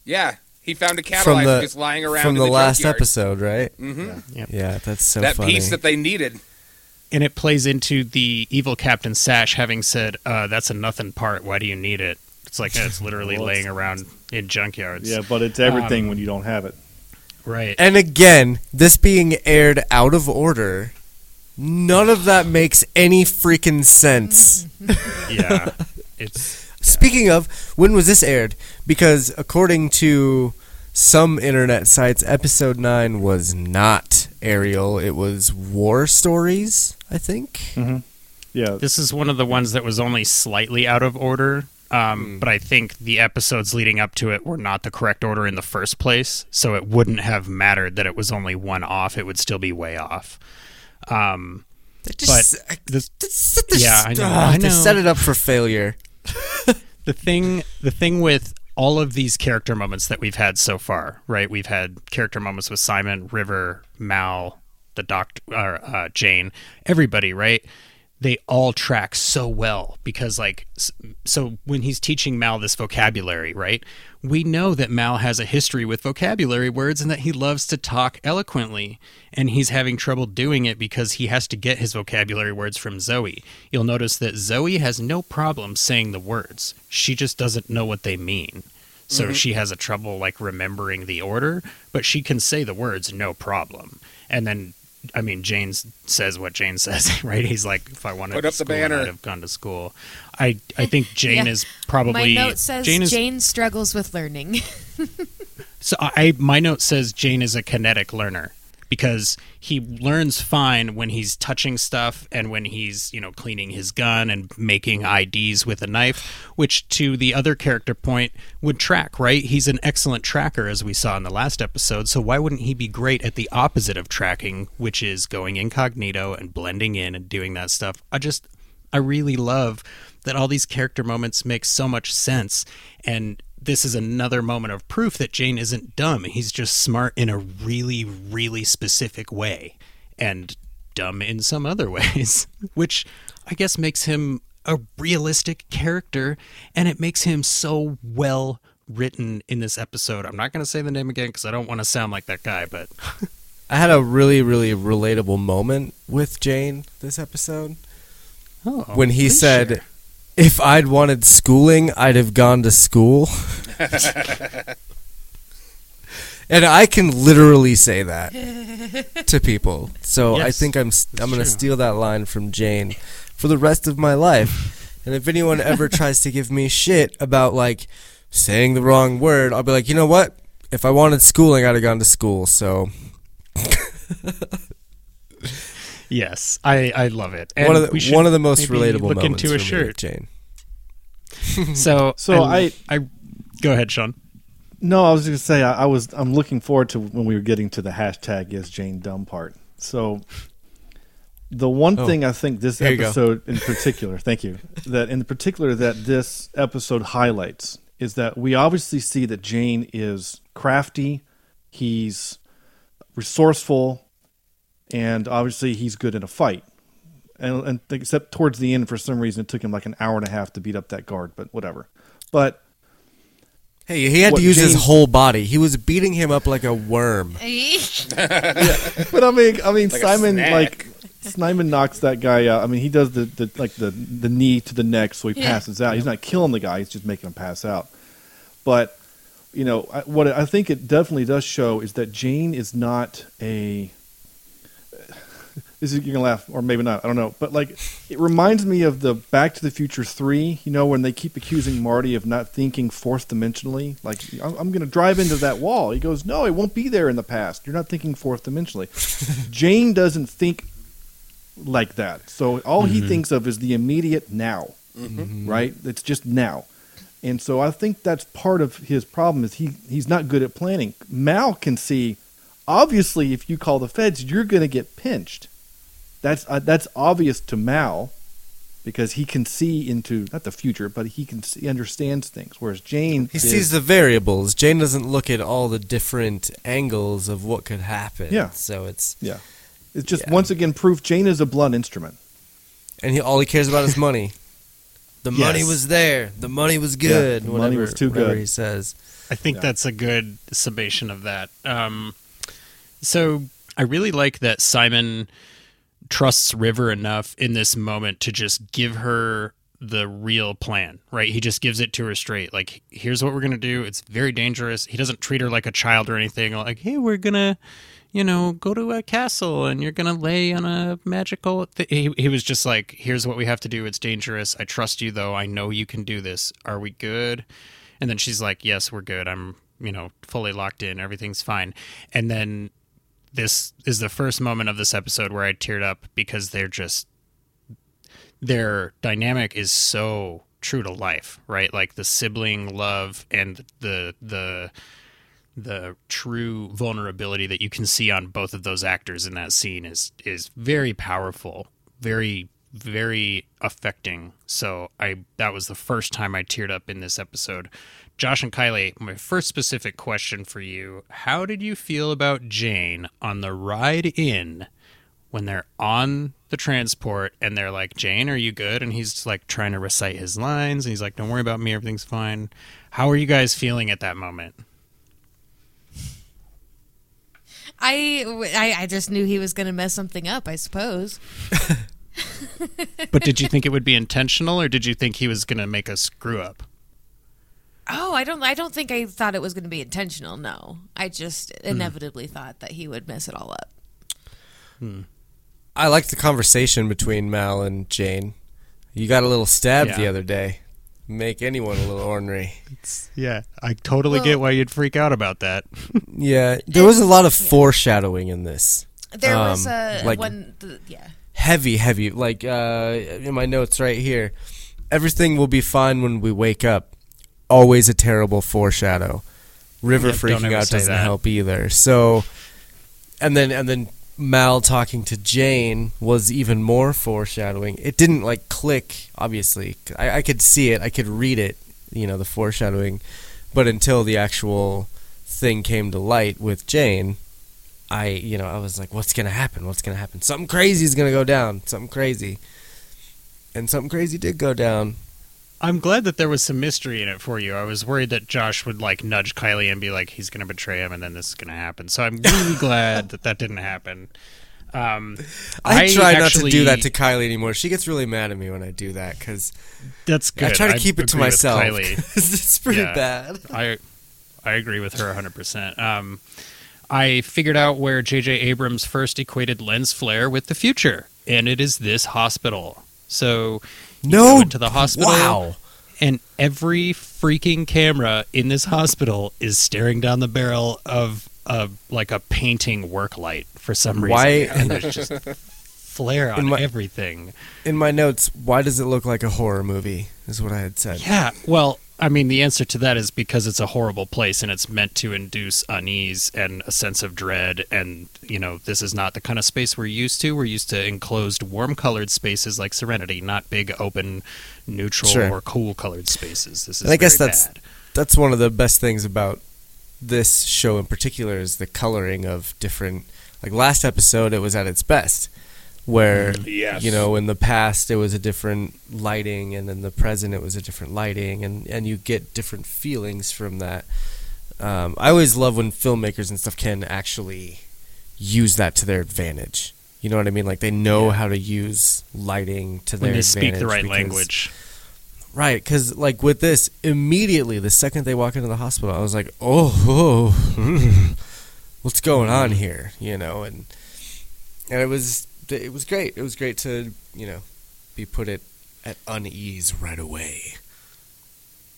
Yeah, he found a catalyzer From the just lying around from in the, the, last junkyard. episode, right? hmm Yeah, that's so that funny. piece that they needed. And it plays into the evil Captain Sash having said, uh, that's a nothing part. Why do you need it? It's like, it's literally <laughs> Well, it's- laying around in junkyards. Yeah, but it's everything Um, when you don't have it. Right. And again, this being aired out of order, none of that makes any freaking sense. <laughs> yeah. It's. <laughs> Speaking of, when was this aired? Because according to some internet sites, episode nine was not Ariel. It was War Stories, I think. Yeah, This is one of the ones that was only slightly out of order. Um, But I think the episodes leading up to it were not the correct order in the first place, so it wouldn't have mattered that it was only one off. It would still be way off. Um, Just, this- just set the- Yeah, I know, I They know. set it up for failure. <laughs> the thing the thing with all of these character moments that we've had so far, right? We've had character moments with Simon, River, Mal, the doctor, or, uh, Jayne, everybody, right? They all track so well because, like, so when he's teaching Mal this vocabulary, right? We know that Mal has a history with vocabulary words and that he loves to talk eloquently, and he's having trouble doing it because he has to get his vocabulary words from Zoe. You'll notice that Zoe has no problem saying the words, she just doesn't know what they mean. So mm-hmm. she has a trouble like remembering the order, but she can say the words no problem. And then, I mean, Jayne says what Jayne <laughs> says, right? He's like, if I wanted Put to up the school, banner. I'd have gone to school. I I think <laughs> Jayne Yeah. is probably My note says Jayne Jayne, struggles with learning. <laughs> so I my note says Jayne is a kinetic learner because he learns fine when he's touching stuff and when he's, you know, cleaning his gun and making IDs with a knife, which to the other character point would track, right? He's an excellent tracker as we saw in the last episode, so why wouldn't he be great at the opposite of tracking, which is going incognito and blending in and doing that stuff? I just I really love that all these character moments make so much sense and this is another moment of proof that Jayne isn't dumb. He's just smart in a really, really specific way and dumb in some other <laughs> ways, which I guess makes him a realistic character and it makes him so well written in this episode. I'm not going to say the name again because I don't want to sound like that guy, but <laughs> I had a really, really relatable moment with Jayne this episode oh, when he said, share. "If I'd wanted schooling, I'd have gone to school." <laughs> and I can literally say that to people. So I think I'm s- I'm going to steal that line from Jayne for the rest of my life. And if anyone ever <laughs> tries to give me shit about like saying the wrong word, I'll be like, "You know what? If I wanted schooling, I'd have gone to school." So <laughs> Yes, I, I love it. And one of the should one of the most relatable look moments into a for shirt. with Jayne. <laughs> So <laughs> So I, I go ahead, Sean. No, I was just going to say I, I was. I'm looking forward to when we were getting to the hashtag is Jayne dumb part. So, the one Oh, thing I think this here you go. episode in particular, <laughs> thank you, that in particular that this episode highlights is that we obviously see that Jayne is crafty, he's resourceful, and obviously he's good in a fight. And, and except towards the end, for some reason, it took him like an hour and a half to beat up that guard, but whatever. But Hey, he had to use his whole body. He was beating him up like a worm. <laughs> But I mean, I mean, Like Simon like Simon knocks that guy out. I mean, he does the, the like the the knee to the neck, so he Yeah. passes out. He's not killing the guy; he's just making him pass out. But you know, I, what I think it definitely does show is that Jayne is not a. This is you're gonna laugh, or maybe not. I don't know, but like it reminds me of the Back to the Future three. You know, when they keep accusing Marty of not thinking fourth dimensionally. Like I'm, I'm gonna drive into that wall. He goes, "No, it won't be there in the past. You're not thinking fourth dimensionally." <laughs> Jayne doesn't think like that. So all he mm-hmm. thinks of is the immediate now, mm-hmm. right? It's just now. And so I think that's part of his problem is he he's not good at planning. Mal can see obviously if you call the feds you're going to get pinched. That's uh, that's obvious to Mal because he can see into not the future, but he can see, he understands things whereas Jayne He is- sees the variables. Jayne doesn't look at all the different angles of what could happen. Yeah. So it's yeah. It's just Yeah. once again proof Jayne is a blunt instrument. and he all he cares about is money. The money was there. The money was good. the money was too good. he says. I think Yeah. that's a good summation of that. Um, so I really like that Simon trusts River enough in this moment to just give her the real plan, right? He just gives it to her straight. Like, here's what we're going to do. It's very dangerous. He doesn't treat her like a child or anything. Like, hey, we're going to, you know, go to a castle and you're going to lay on a magical. Th-. He, he was just like, here's what we have to do. It's dangerous. I trust you, though. I know you can do this. Are we good? And then she's like, "Yes, we're good. I'm you know, fully locked in. Everything's fine. And then this is the first moment of this episode where I teared up because they're just their dynamic is so true to life, right? Like the sibling love and the the the true vulnerability that you can see on both of those actors in that scene is is very powerful, very very affecting. So I that was the first time I teared up in this episode. Josh and Kylie, my first specific question for you: How did you feel about Jayne on the ride in when they're on the transport and they're like, "Jayne, are you good?" And he's like trying to recite his lines, and he's like, "Don't worry about me, everything's fine." How are you guys feeling at that moment? I, I, I just knew he was going to mess something up, I suppose. <laughs> But did you think it would be intentional, or did you think he was going to make a screw up? Oh, I don't I don't think I thought it was going to be intentional. No. I just Hmm. inevitably thought that he would mess it all up. I liked the conversation between Mal and Jayne. You got a little stabbed the other day. Make anyone a little ornery. Yeah, I totally Well- get why you'd freak out about that. Yeah, <laughs> there was a lot of foreshadowing in this. There was Um, a like- when the, yeah. Heavy, heavy. Like uh, in my notes right here, everything will be fine when we wake up. Always a terrible foreshadow. River Yeah, freaking out doesn't that. help either. So, and then and then Mal talking to Jayne was even more foreshadowing. It didn't like click. Obviously, I, I could see it. I could read it. You know the foreshadowing, but until the actual thing came to light with Jayne, I you know I was like, what's gonna happen? What's gonna happen? Something crazy is gonna go down. Something crazy, and something crazy did go down. I'm glad that there was some mystery in it for you. I was worried that Josh would like nudge Kylie and be like, he's going to betray him, and then this is going to happen. So I'm really <laughs> glad that that didn't happen. Um, I, try not to do that to Kylie anymore. She gets really mad at me when I do that because That's good. I try to keep it to myself. <laughs> Kylie. it's pretty Yeah. bad. I I agree with her 100%. Um, I figured out where J.J. Abrams first equated lens flare with the future, and it is this hospital. So you No, go into the hospital, wow. and every freaking camera in this hospital is staring down the barrel of a like a painting work light for some reason, Why- and there's just <laughs> flare on In my- everything. In my notes, why does it look like a horror movie? Is what I had said. Yeah, well, I mean, the answer to that is because it's a horrible place and it's meant to induce unease and a sense of dread. And, you know, this is not the kind of space we're used to. We're used to enclosed, warm colored spaces like Serenity, not big, open, neutral, Sure. or cool colored spaces. This is And I guess that's bad. that's one of the best things about this show in particular is the coloring of different. Like last episode, it was at its best, where Yes. you know in the past it was a different lighting, and in the present it was a different lighting, and and you get different feelings from that. Um, I always love when filmmakers and stuff can actually use that to their advantage. You know what I mean? Like they know how to use lighting to When their they speak the right because- language. Right, because like with this, immediately the second they walk into the hospital, I was like, "Oh, oh <laughs> mm, what's going on here?" You know, and and it was it was great. It was great to you know be put at at unease right away.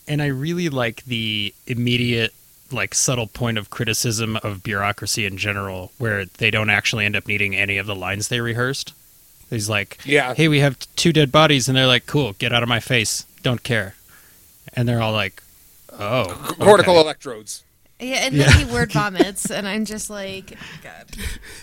And I really like the immediate, like, subtle point of criticism of bureaucracy in general, where they don't actually end up needing any of the lines they rehearsed. He's like, Yeah. hey, we have two dead bodies. And they're like, cool, get out of my face. Don't care. And they're all like, oh. Cortical okay. electrodes. Yeah, and then he word <laughs> vomits, and I'm just like, God.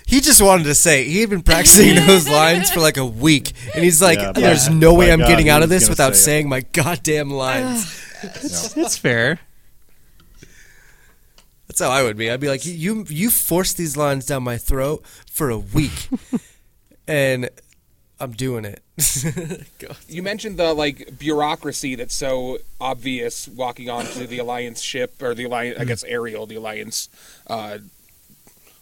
He just wanted to say he had been practicing <laughs> those lines for like a week, and he's like, Yeah, "There's by- no way by I'm God, getting out of this without say it. saying my goddamn lines." It's <laughs> fair. That's how I would be. I'd be like, "You you forced these lines down my throat for a week, and I'm doing it." <laughs> You mentioned the like bureaucracy that's so obvious walking onto the Alliance ship or the Alliance, I guess Ariel, the Alliance uh,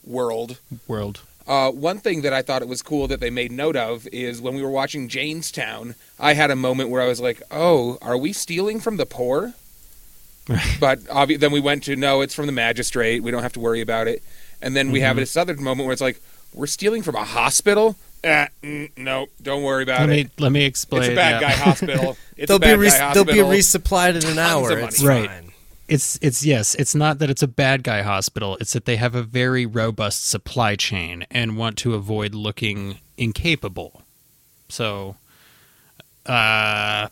world. World. Uh, one thing that I thought it was cool that they made note of is when we were watching Jaynestown, I had a moment where I was like, "Oh, are we stealing from the poor?" <laughs> but obvi- then we went to no, it's from the magistrate. We don't have to worry about it. And then we have this other moment where it's like, "We're stealing from a hospital." Eh, mm, no, don't worry about Let it. me, let me explain. It's a bad yeah. guy hospital. <laughs> It's they'll a bad be re- guy they'll be resupplied in an hour. of It's. Right. fine. It's it's yes, it's not that it's a bad guy hospital. It's that they have a very robust supply chain and want to avoid looking incapable. So, uh,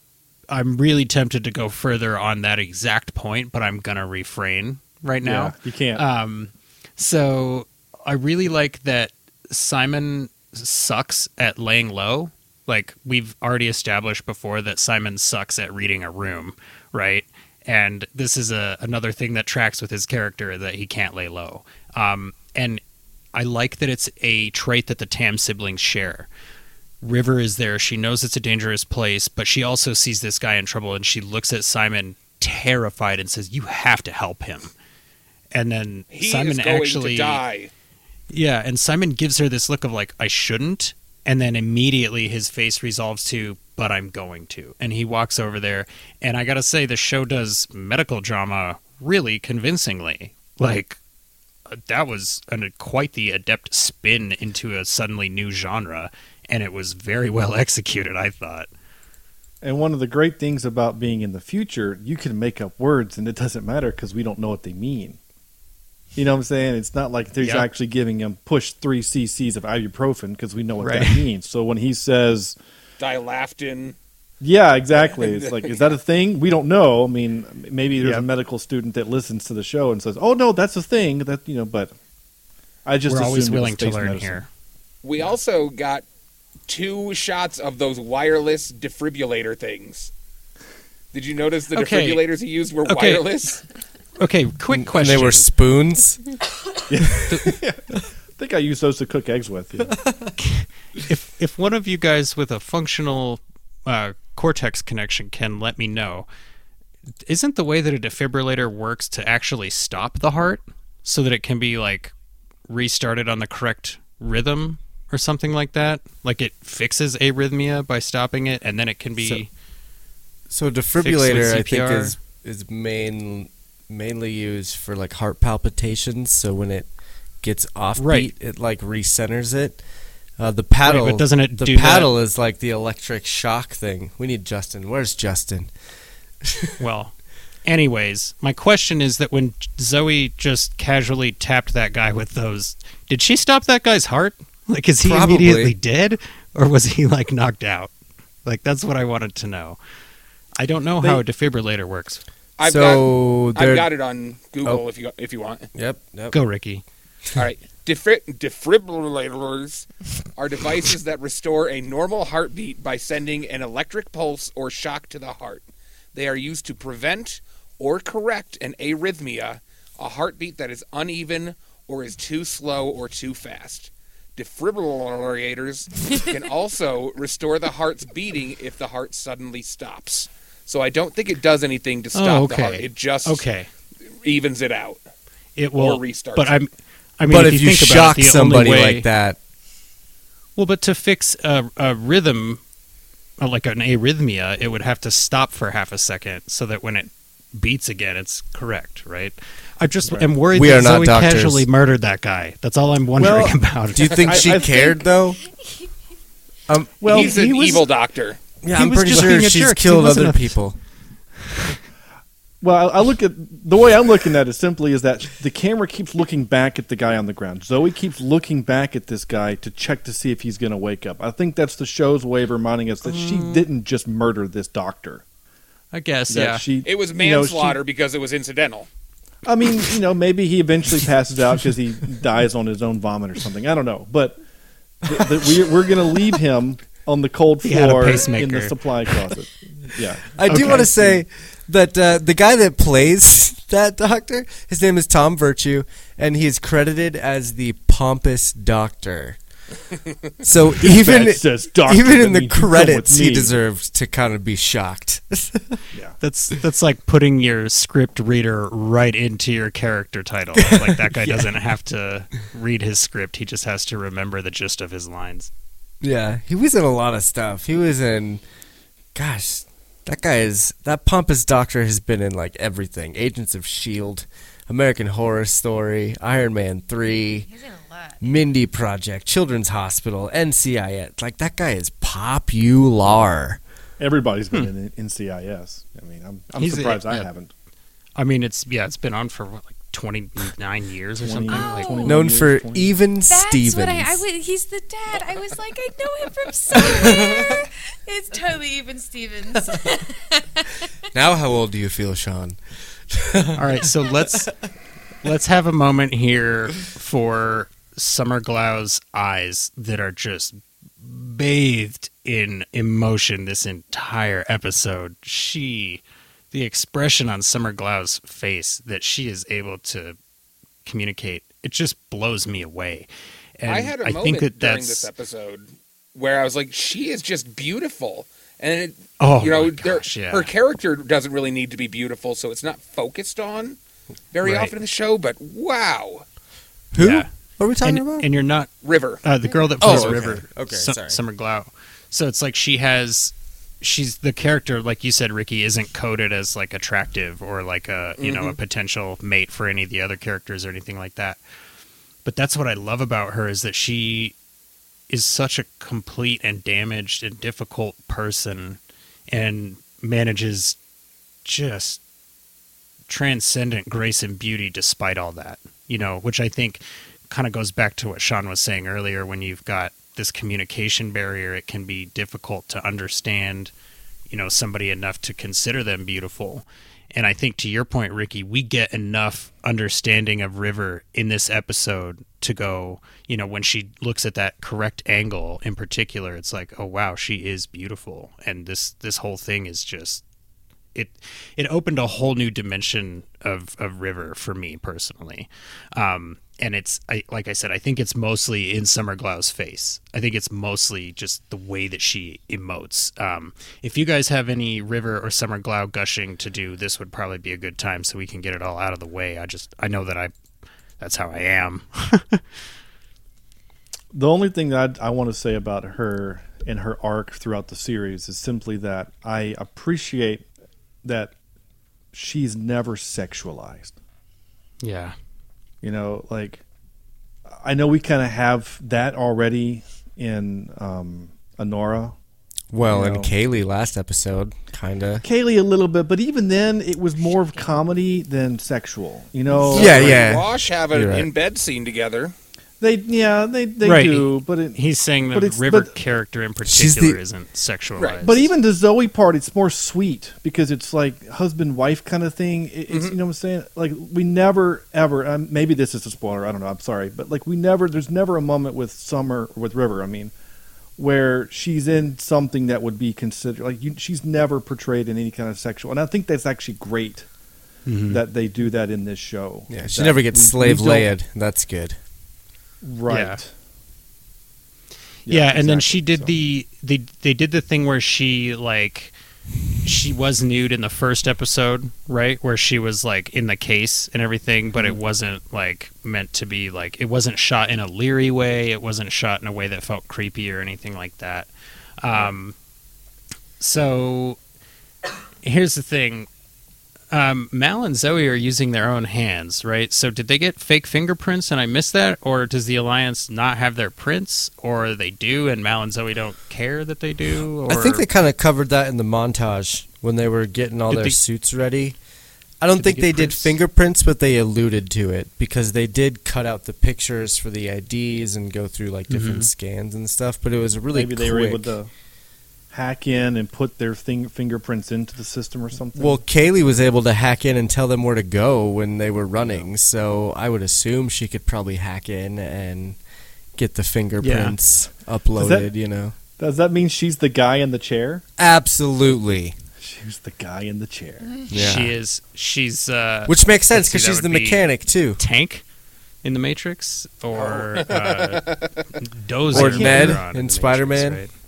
I'm really tempted to go further on that exact point, but I'm gonna refrain right now. Yeah, you can't. Um, so I really like that Simon sucks at laying low. Like we've already established before that Simon sucks at reading a room, right? And this is a another thing that tracks with his character that he can't lay low. Um, and I like that it's a trait that the Tam siblings share. River is there. She knows it's a dangerous place, but she also sees this guy in trouble and she looks at Simon terrified and says, You have to help him. And then He Simon actually to die. Yeah, and Simon gives her this look of like, I shouldn't. And then immediately his face resolves to, but I'm going to. And he walks over there. And I got to say, the show does medical drama really convincingly. Like, uh, that was an, quite the adept spin into a suddenly new genre. And it was very well <laughs> executed, I thought. And one of the great things about being in the future, you can make up words and it doesn't matter because we don't know what they mean. You know what I'm saying? It's not like there's Yep. actually giving him push three cc's of ibuprofen because we know what Right. that means. So when he says, Dilaftin. "Yeah, exactly," it's like, is that a <laughs> thing? We don't know. I mean, maybe there's a medical student that listens to the show and says, "Oh no, that's a thing." That you know, but I just We're always assumed it was willing to learn medicine. here. We also got two shots of those wireless defibrillator things. Did you notice the Okay. defibrillators he used were Okay. wireless? <laughs> Okay, quick And question. they were spoons. I <laughs> think I use those to cook eggs with. Yeah. <laughs> if if one of you guys with a functional uh, cortex connection can let me know, isn't the way that a defibrillator works to actually stop the heart so that it can be like restarted on the correct rhythm or something like that? Like it fixes arrhythmia by stopping it, and then it can be. So defibrillator, I think, is is main mainly used for like heart palpitations. So when it gets off Right. it like recenters it. Uh, the paddle, but doesn't it the do paddle is like the electric shock thing. We need Justin. Where's Justin? <laughs> Well, anyways, my question is that when Zoe just casually tapped that guy with those, did she stop that guy's heart? Like, is he Probably. immediately dead, or was he like knocked out? Like, that's what I wanted to know. I don't know how a defibrillator works. I've so got I've got it on Google Oh. if you if you want. Yep. Yep. Go, Ricky. All right. Defri- defibrillators are devices that restore a normal heartbeat by sending an electric pulse or shock to the heart. They are used to prevent or correct an arrhythmia, a heartbeat that is uneven or is too slow or too fast. Defibrillators can also restore the heart's beating if the heart suddenly stops. So I don't think it does anything to stop Oh, the heart. It just Okay, evens it out. it will restarts But. I'm. I mean, but if, if you, think about shock it, somebody way, like that, well, but to fix a, a rhythm, uh, like an arrhythmia, it would have to stop for half a second so that when it beats again, it's correct, right? I just am worried We that are not Zoe doctors. casually murdered that guy. That's all I'm wondering Well, <laughs> about. do you think she I think- cared though? Um, <laughs> Well, He's an he was- evil doctor. Yeah, he I'm was pretty just sure being a she's jerk. He killed wasn't other a- people. Well, I I look at the way I'm looking at it simply is that the camera keeps looking back at the guy on the ground. Zoe keeps looking back at this guy to check to see if he's going to wake up. I think that's the show's way of reminding us that she mm. didn't just murder this doctor. I guess, That yeah. she, It was you know, she- manslaughter because it was incidental. I mean, you know, maybe he eventually passes out because he <laughs> dies on his own vomit or something. I don't know, but th- th- we, we're going to leave him on the cold He had a floor in the supply closet. Yeah, <laughs> I do Okay. want to say that uh, the guy that plays that doctor, his name is Tom Virtue, and he is credited as the pompous doctor. <laughs> So even says doctor, even in the means you come credits, he me. deserved to kind of be shocked. <laughs> Yeah, that's that's like putting your script reader right into your character title. Like that guy doesn't have to read his script; he just has to remember the gist of his lines. Yeah, he was in a lot of stuff. He was in, gosh, that guy is that pompous doctor has been in like everything: Agents of Shield, American Horror Story, Iron Man three. He's in a lot. Mindy Project, Children's Hospital, NCIS. Like that guy is popular. everybody's been hmm. in NCIS. I mean, I'm, I'm He's surprised I yeah. haven't. I mean, it's yeah, it's been on for what, like twenty nine years or 20 something. Oh. Like, 20 Known years, for 20 even That's Stevens. what I, I was, he's the dad. I was like, I know him from somewhere. it's totally even Stevens. <laughs> now, how old do you feel, Sean? <laughs> All right, so let's let's have a moment here for Summer Glau's eyes that are just bathed in emotion this entire episode. She the expression on Summer Glau's face that she is able to communicate, it just blows me away. And I had a I moment think that during that's this episode where I was like, she is just beautiful. And it, oh you know, gosh, yeah. her character doesn't really need to be beautiful, so it's not focused on very Right. often in the show. But wow, Who? Yeah. What are we talking and, about? and you're not River. Uh, the girl that Oh, plays okay. River. Okay, Su- sorry. Summer Glau. So it's like she has, she's the character, like you said, Ricky, isn't coded as like attractive or like a you know a mm-hmm. potential mate for any of the other characters or anything like that. But that's what I love about her is that she is such a complete and damaged and difficult person, and manages just transcendent grace and beauty despite all that. You know, which I think kind of goes back to what Sean was saying earlier when you've got this communication barrier, it can be difficult to understand, you know, somebody enough to consider them beautiful. And I think to your point, Ricky, we get enough understanding of River in this episode to go, you know, when she looks at that correct angle in particular, it's like, oh wow, she is beautiful. And this this whole thing is just it it opened a whole new dimension of of River for me personally. Um, and it's I, like I said, I think it's mostly in Summer Glau's face. I think it's mostly just the way that she emotes. Um, if you guys have any River or Summer Glau gushing to do, this would probably be a good time so we can get it all out of the way. I just I know that I that's how I am. <laughs> The only thing that I, I want to say about her and her arc throughout the series is simply that I appreciate that she's never sexualized. yeah. You know, like I know we kind of have that already in um, Honora. well, you and know. Kaylee last episode, kinda. Kaylee a little bit, but even then, it was more of comedy than sexual. You know, Yeah, Her yeah. Wash have an right. in bed scene together. They yeah they they Right. do, but it, He's saying the River but- character in She's the- particular isn't sexualized. Right. But even the Zoe part, it's more sweet because it's like husband wife kind of thing. It- It's you know what I'm saying. Like we never ever. Um, maybe this is a spoiler. I don't know. I'm sorry, but like we never. There's never a moment with Summer or with River. I mean, where she's in something that would be considered like you, she's never portrayed in any kind of sexual. And I think that's actually great that they do that in this show. Yeah, she never gets slave we laid. That's good. Right. Yeah. Yeah, and then she did So- the they they did the thing where she like she was nude in the first episode, right? Where she was like in the case and everything, but Mm-hmm. it wasn't like meant to be like it wasn't shot in a leery way, it wasn't shot in a way that felt creepy or anything like that. Um so here's the thing. Um, Mal and Zoe are using their own hands, right? So did they get fake fingerprints and I missed that, or does the Alliance not have their prints, or they do and Mal and Zoe don't care that they do? Or... I think they kind of covered that in the montage when they were getting all Did their they- suits ready. I don't Did think get they, did fingerprints, but they alluded to it because they did cut out the pictures for the IDs and go through like different Mhm. scans and stuff. But it was really maybe quick. they were able to hack in and put their thing, fingerprints into the system or something. Well, Kaylee was able to hack in and tell them where to go when they were running, so I would assume she could probably hack in and get the fingerprints uploaded. you know, does that mean she's the guy in the chair? absolutely. She's the guy in the chair. Yeah. she is. She's uh, Which makes sense because she's the would be mechanic too. Tank in the Matrix, or Oh. uh, <laughs> Dozer Or Ned on in Spider-Man. Matrix, right?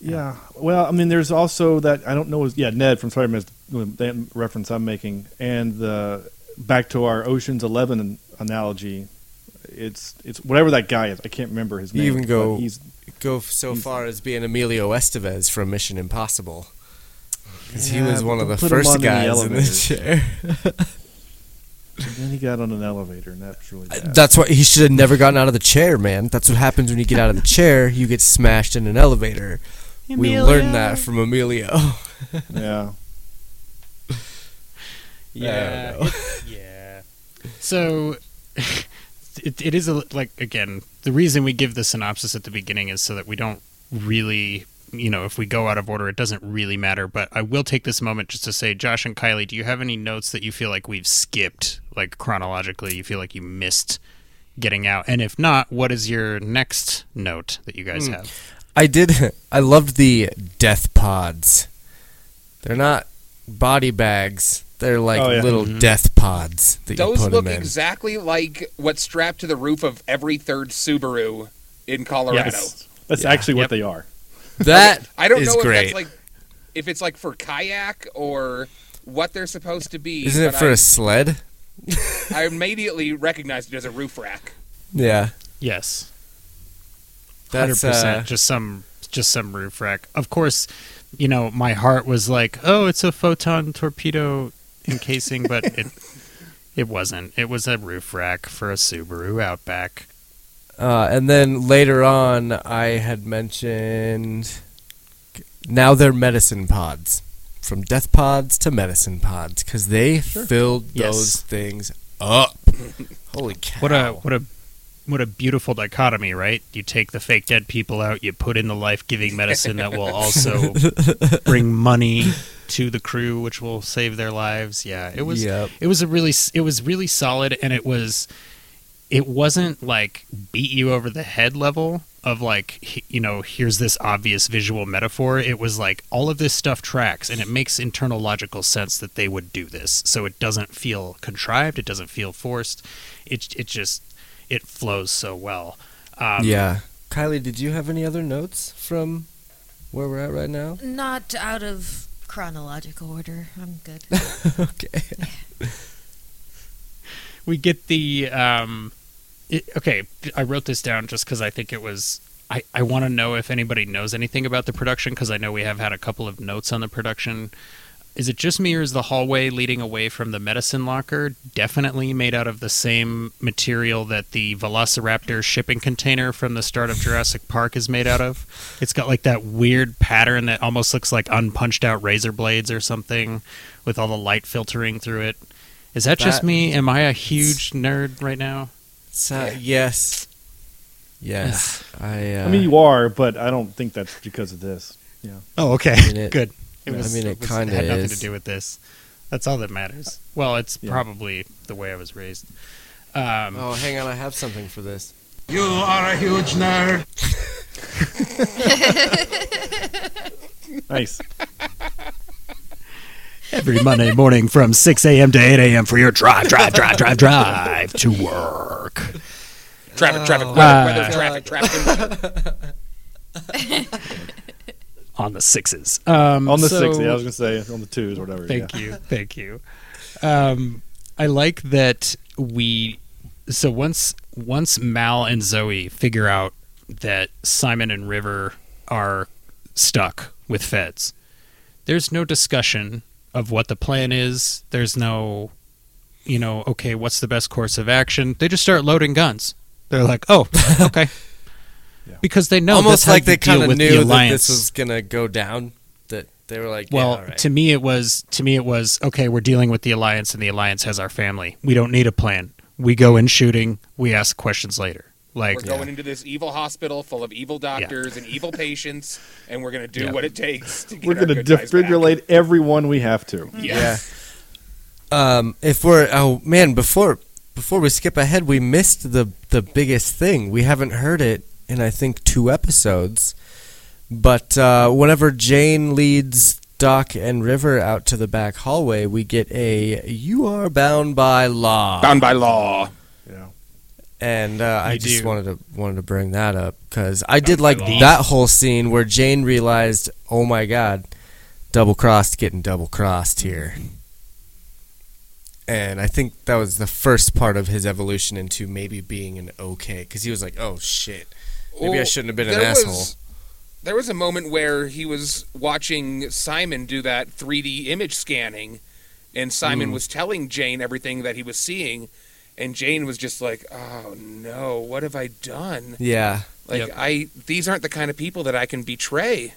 Yeah. Well, I mean, there's also that I don't know. is- Yeah, Ned from Spider-Man is that reference I'm making, and the back to our Ocean's Eleven analogy. It's it's whatever that guy is. I can't remember his You name. even go- He's Go so He's- far as being Emilio Estevez from Mission Impossible. Because he was one of the first on in the guys in the chair. and <laughs> <laughs> then he got on an elevator, and that's really uh, bad. That's why he should have never gotten out of the chair, man. That's what happens when you get out of the chair. You get smashed in an elevator. We learned that from Emilio. <laughs> yeah. Yeah, I don't know. it- <laughs> yeah. So <laughs> it, it is a, like again the reason we give the synopsis at the beginning is so that we don't really you know if we go out of order it doesn't really matter but i will take this moment just to say josh and kylie do you have any notes that you feel like we've skipped like chronologically you feel like you missed getting out and if not what is your next note that you guys Hmm. have I did. <laughs> I loved the death pods. They're not body bags. They're like Oh, yeah. little mm-hmm. death pods that Those you put look them in. exactly like what's strapped to the roof of every third Subaru in Colorado. Yes. That's Yeah. actually what Yep. they are. that <laughs> I don't is know if great. that's like if it's like for kayak or what they're supposed to be. Isn't it for I, a sled? <laughs> I immediately recognized it as a roof rack. Yeah, yes Hundred percent, uh, just some, just some roof rack. Of course, you know my heart was like, "Oh, it's a photon torpedo encasing," but it, <laughs> it wasn't. It was a roof rack for a Subaru Outback. Uh, and then later on, I had mentioned now they're medicine pods, from death pods to medicine pods, because they filled Yes. those things up. <laughs> Holy cow! What a what a what a beautiful dichotomy, right? You take the fake dead people out, you put in the life giving medicine that will also <laughs> bring money to the crew, which will save their lives. Yeah, it was Yep. it was a really it was really solid, and it was it wasn't like beat you over the head level of like you know here's this obvious visual metaphor it was like all of this stuff tracks and it makes internal logical sense that they would do this so it doesn't feel contrived it doesn't feel forced it it just it flows so well um, yeah, Kylie, did you have any other notes from where we're at right now? Not out of chronological order. I'm good. <laughs> okay. <laughs> we get the um it, okay i wrote this down just because i think it was i, I want to know if anybody knows anything about the production because i know we have had a couple of notes on the production is it just me or is the hallway leading away from the medicine locker definitely made out of the same material that the velociraptor shipping container from the start of jurassic park is made out of it's got like that weird pattern that almost looks like unpunched out razor blades or something with all the light filtering through it is that, just me? Am I a huge nerd right now? So, yes. Yes. I. Uh, I mean, you are, but I don't think that's because of this. Yeah. Oh, okay. I mean, <laughs> it- Good. I mean, it was- kinda had nothing is. to do with this. That's all that matters. Well, it's Yeah. probably the way I was raised. Um, Oh, hang on. I have something for this. You are a huge nerd. <laughs> <laughs> Nice. Every Monday morning from 6 a.m. to 8 a.m. for your drive, drive, drive, drive, drive to work. Traffic, traffic, Oh, weather, weather, traffic, traffic, weather. <laughs> On the sixes. Um, On the so- six, yeah, I was gonna say on the twos or whatever. Thank yeah. you. Thank you. Um, I like that we. So once once Mal and Zoe figure out that Simon and River are stuck with feds, there's no discussion of what the plan is. There's no, you know, okay, what's the best course of action? They just start loading guns. They're like, oh, okay. <laughs> Yeah. Because they know Almost that's like they kind of with the knew that this was gonna go down. That they were like, Well, yeah, all right. to me it was to me it was okay. We're dealing with the alliance, and the alliance has our family. We don't need a plan. We go in shooting. We ask questions later. Like We're going into this evil hospital full of evil doctors and evil patients, and we're going to do Yeah. what it takes to get We're gonna good guys back. defibrillate everyone we have to. Yeah. Um, if we're oh man, before before we skip ahead, we missed the the biggest thing. We haven't heard it in I think two episodes. But uh, whenever Jayne leads Doc and River out to the back hallway, we get a "You are bound by law," Bound by law. Yeah. and uh, I just do. wanted to wanted to bring that up because I did like that whole scene where Jayne realized, "Oh my God, double crossed, getting double crossed here." And I think that was the first part of his evolution into maybe being an okay, because he was like, "Oh shit, maybe I shouldn't have been an there asshole." Was, there was a moment where he was watching Simon do that 3D image scanning, and Simon Mm. was telling Jayne everything that he was seeing, and Jayne was just like, "Oh no, what have I done? Yeah, Like Yep. I, these aren't the kind of people that I can betray."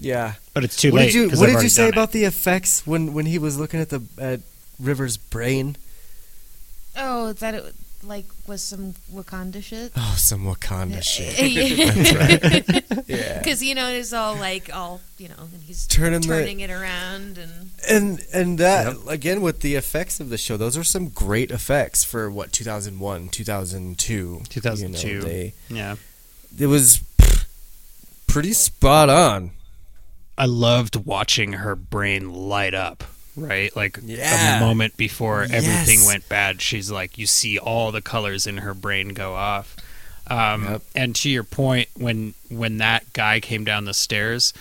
yeah. but it's too what late. did you 'cause What I've did you say done it. about the effects when when he was looking at the at River's brain? Oh, that it like was some Wakanda shit. <laughs> Oh, some Wakanda shit. <laughs> <laughs> Because Yeah. you know it's all like all you know, and he's Turning the- it around and And and that again with the effects of the show, those are some great effects for what 2001, 2002. 2002. You know, they, Yeah. it was pff, pretty spot on. I loved watching her brain light up. Right, like Yeah. a moment before everything Yes. went bad, she's like, you see all the colors in her brain go off. Um, Yep. And to your point, when when that guy came down the stairs,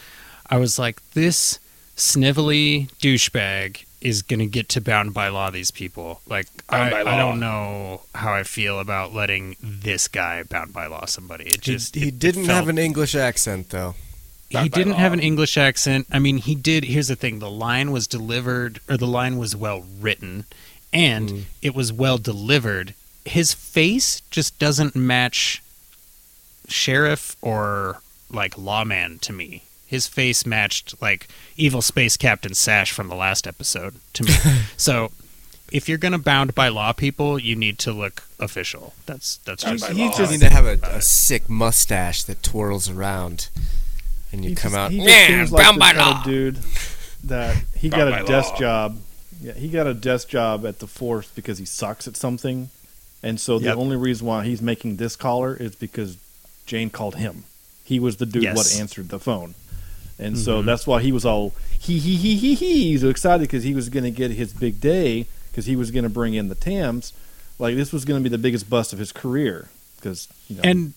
I was like, this snivelly douchebag is gonna get to bound by law these people. Like, I, by I don't know how I feel about letting this guy bound by law somebody. It He, just he it- it didn't felt- have an English accent though. He didn't have an English accent. I mean, he did. Here's the thing: the line was delivered, or the line was well written, and Mm. it was well delivered. His face just doesn't match sheriff or like lawman to me. His face matched like evil space captain Sash from the last episode to me. <laughs> so, if you're gonna bound by law people, you need to look official. That's that's Bound just by You just need to have a, a sick mustache that twirls around, and you He come just- out. He just "Man, seems like bound the by law." dude that he got a desk law. job. Yeah, he got a desk job at the force because he sucks at something, and so the Yep. only reason why he's making this caller is because Jayne called him. He was the dude Yes. what answered the phone, and so Mhm. that's why he was all he he he he he. He's excited because he was going to get his big day because he was going to bring in the Tams. Like this was going to be the biggest bust of his career because you know and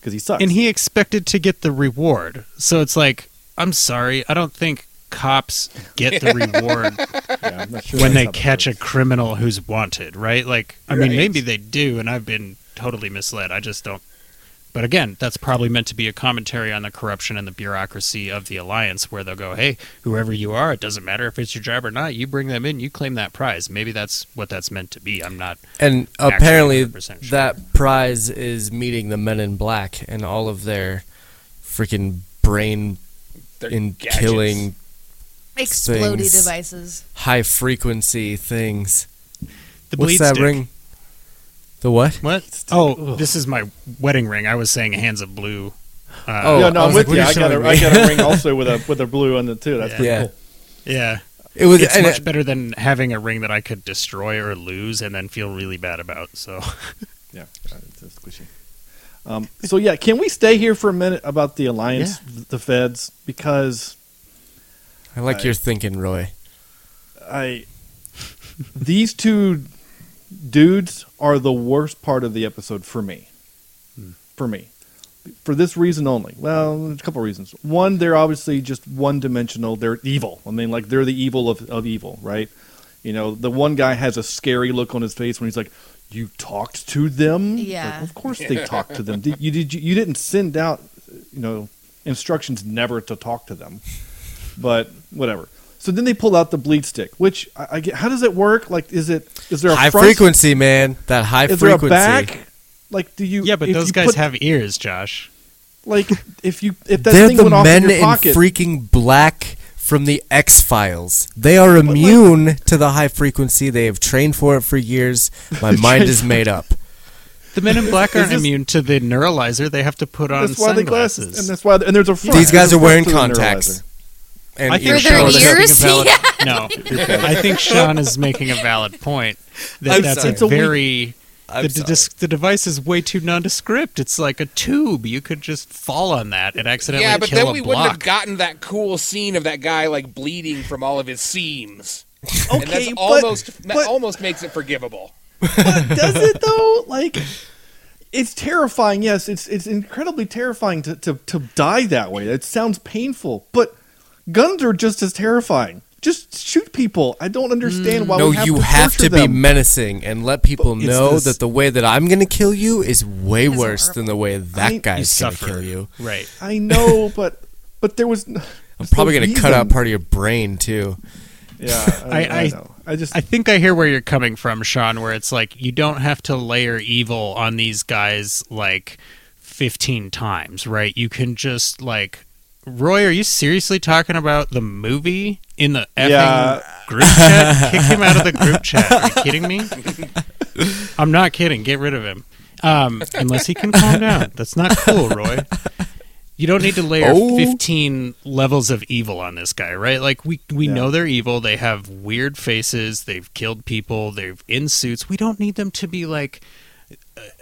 because he sucks. and he expected to get the reward. So it's like, I'm sorry, I don't think cops get the <laughs> reward Yeah, sure when they how that catch a criminal who's wanted, right? Like, I mean, maybe they do, and I've been totally misled. I just don't. But again, that's probably meant to be a commentary on the corruption and the bureaucracy of the alliance, where they'll go, "Hey, whoever you are, it doesn't matter if it's your job or not. You bring them in, you claim that prize." Maybe that's what that's meant to be. I'm not. And apparently, sure. that prize is meeting the Men in Black and all of their freaking brain They're in gadgets. killing explodey Things. devices. high frequency things. The What's that stick. ring? The what? What? Oh, this is my wedding ring. I was saying hands of blue. Uh, Oh, yeah, no, I I'm with like, you. I got you a, showing I me? got a ring <laughs> also with a with a blue on it too. That's Yeah. pretty Yeah. cool. yeah. It was it's much it- better than having a ring that I could destroy or lose and then feel really bad about. So <laughs> Yeah, it's, it's squishy. Um, so yeah, can we stay here for a minute about the alliance, the feds? Because I like your thinking, Roy. I these two dudes are the worst part of the episode for me. Hmm. For me. For this reason only. Well, a couple reasons. One, they're obviously just one dimensional. They're evil. I mean, like they're the evil of, of evil, right? You know, the one guy has a scary look on his face when he's like, "You talked to them." It's like, Yeah. of course they talked to them. Did, you did you, you didn't send out, you know, instructions never to talk to them. But whatever. So then they pull out the bleed stick, which I, I get. How does it work? Like, is it is there a High front, frequency, man. That high Is there frequency. a back? Like, do you? yeah, but those guys put- have ears, Josh. like if you if that They're thing the went off men in your in freaking black from the X Files. They are like- immune to the high frequency. They have trained for it for years. My <laughs> mind is made up. The men in black <laughs> aren't this- immune to the neuralizer. They have to put on that's why the glasses, and that's why, and there's a front. These guys are a wearing front the contacts. Neuralizer. And I think Sean is making a valid, Yeah. <laughs> No, <laughs> I think Sean is making a valid point. That I'm that's sorry. a It's a weak- very I'm the, sorry. dis- the device is way too nondescript. It's like a tube. You could just fall on that and accidentally Yeah, but then a we wouldn't have gotten that cool scene of that guy like bleeding from all of his seams. Okay, <laughs> and that's but- almost that but- almost makes it forgivable. Does it though? Like, it's terrifying. Yes, it's it's incredibly terrifying to, to, to die that way. It sounds painful, but guns are just as terrifying. Just shoot people. I don't understand why. no, we have you to have torture to be them. menacing and let people But know this- that the way that I'm going to kill you is way Is worse horrible. than the way that I- guy's going to kill you. Right. <laughs> I know, but but there was. I'm probably going to cut out part of your brain too. Yeah, <laughs> I, I- I, I- know. I just I think I hear where you're coming from, Sean, where it's like you don't have to layer evil on these guys like 15 times, right? You can just like Roy, are you seriously talking about the movie in the effing Yeah. group chat? <laughs> Kick him out of the group chat. Are you kidding me? <laughs> I'm not kidding. Get rid of him. Um, unless he can calm down. That's not cool, Roy. You don't need to layer Oh. 15 levels of evil on this guy, right? Like we we Yeah. know they're evil. They have weird faces. They've killed people. They're in suits. We don't need them to be like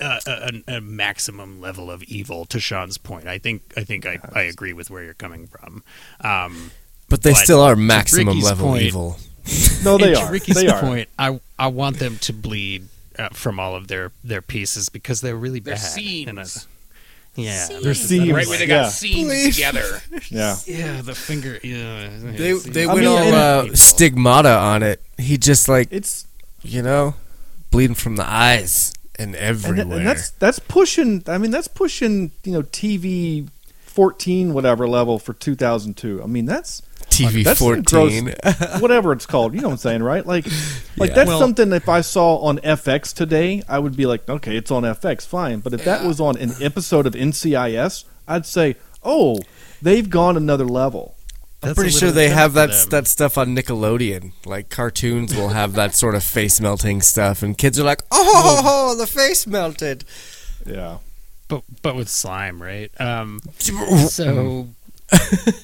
a, a, a, a maximum level of evil. To Sean's point, I think I think I, I agree with where you're coming from. Um, But they But still are maximum level point- evil. <laughs> No, they are. To Ricky's they are. point, I I want them to bleed uh, from all of their their pieces because they're really Their bad. seams. And, yeah, They're seams. right where they got yeah. seams Please. together. <laughs> Yeah. yeah, the finger. Yeah, They it's- they I went mean, all uh, stigmata on it. He just like It's you know, bleeding from the eyes and and, everywhere. th- and that's that's pushing. I mean, that's pushing. You know, TV fourteen whatever level for two thousand two. I mean, that's TV that's fourteen. <laughs> whatever it's called. You know what I'm saying, right? Like, <laughs> like Yeah. that's Well- something. If I saw on FX today, I would be like, okay, it's on FX, fine. But if that was on an episode of NCIS, I'd say, oh, they've gone another level. I'm pretty sure they have that them. that stuff on Nickelodeon. Like cartoons will have that sort of face melting stuff, and kids are like, "Oh, the face melted." Yeah. but but with slime, right? Um, <laughs> so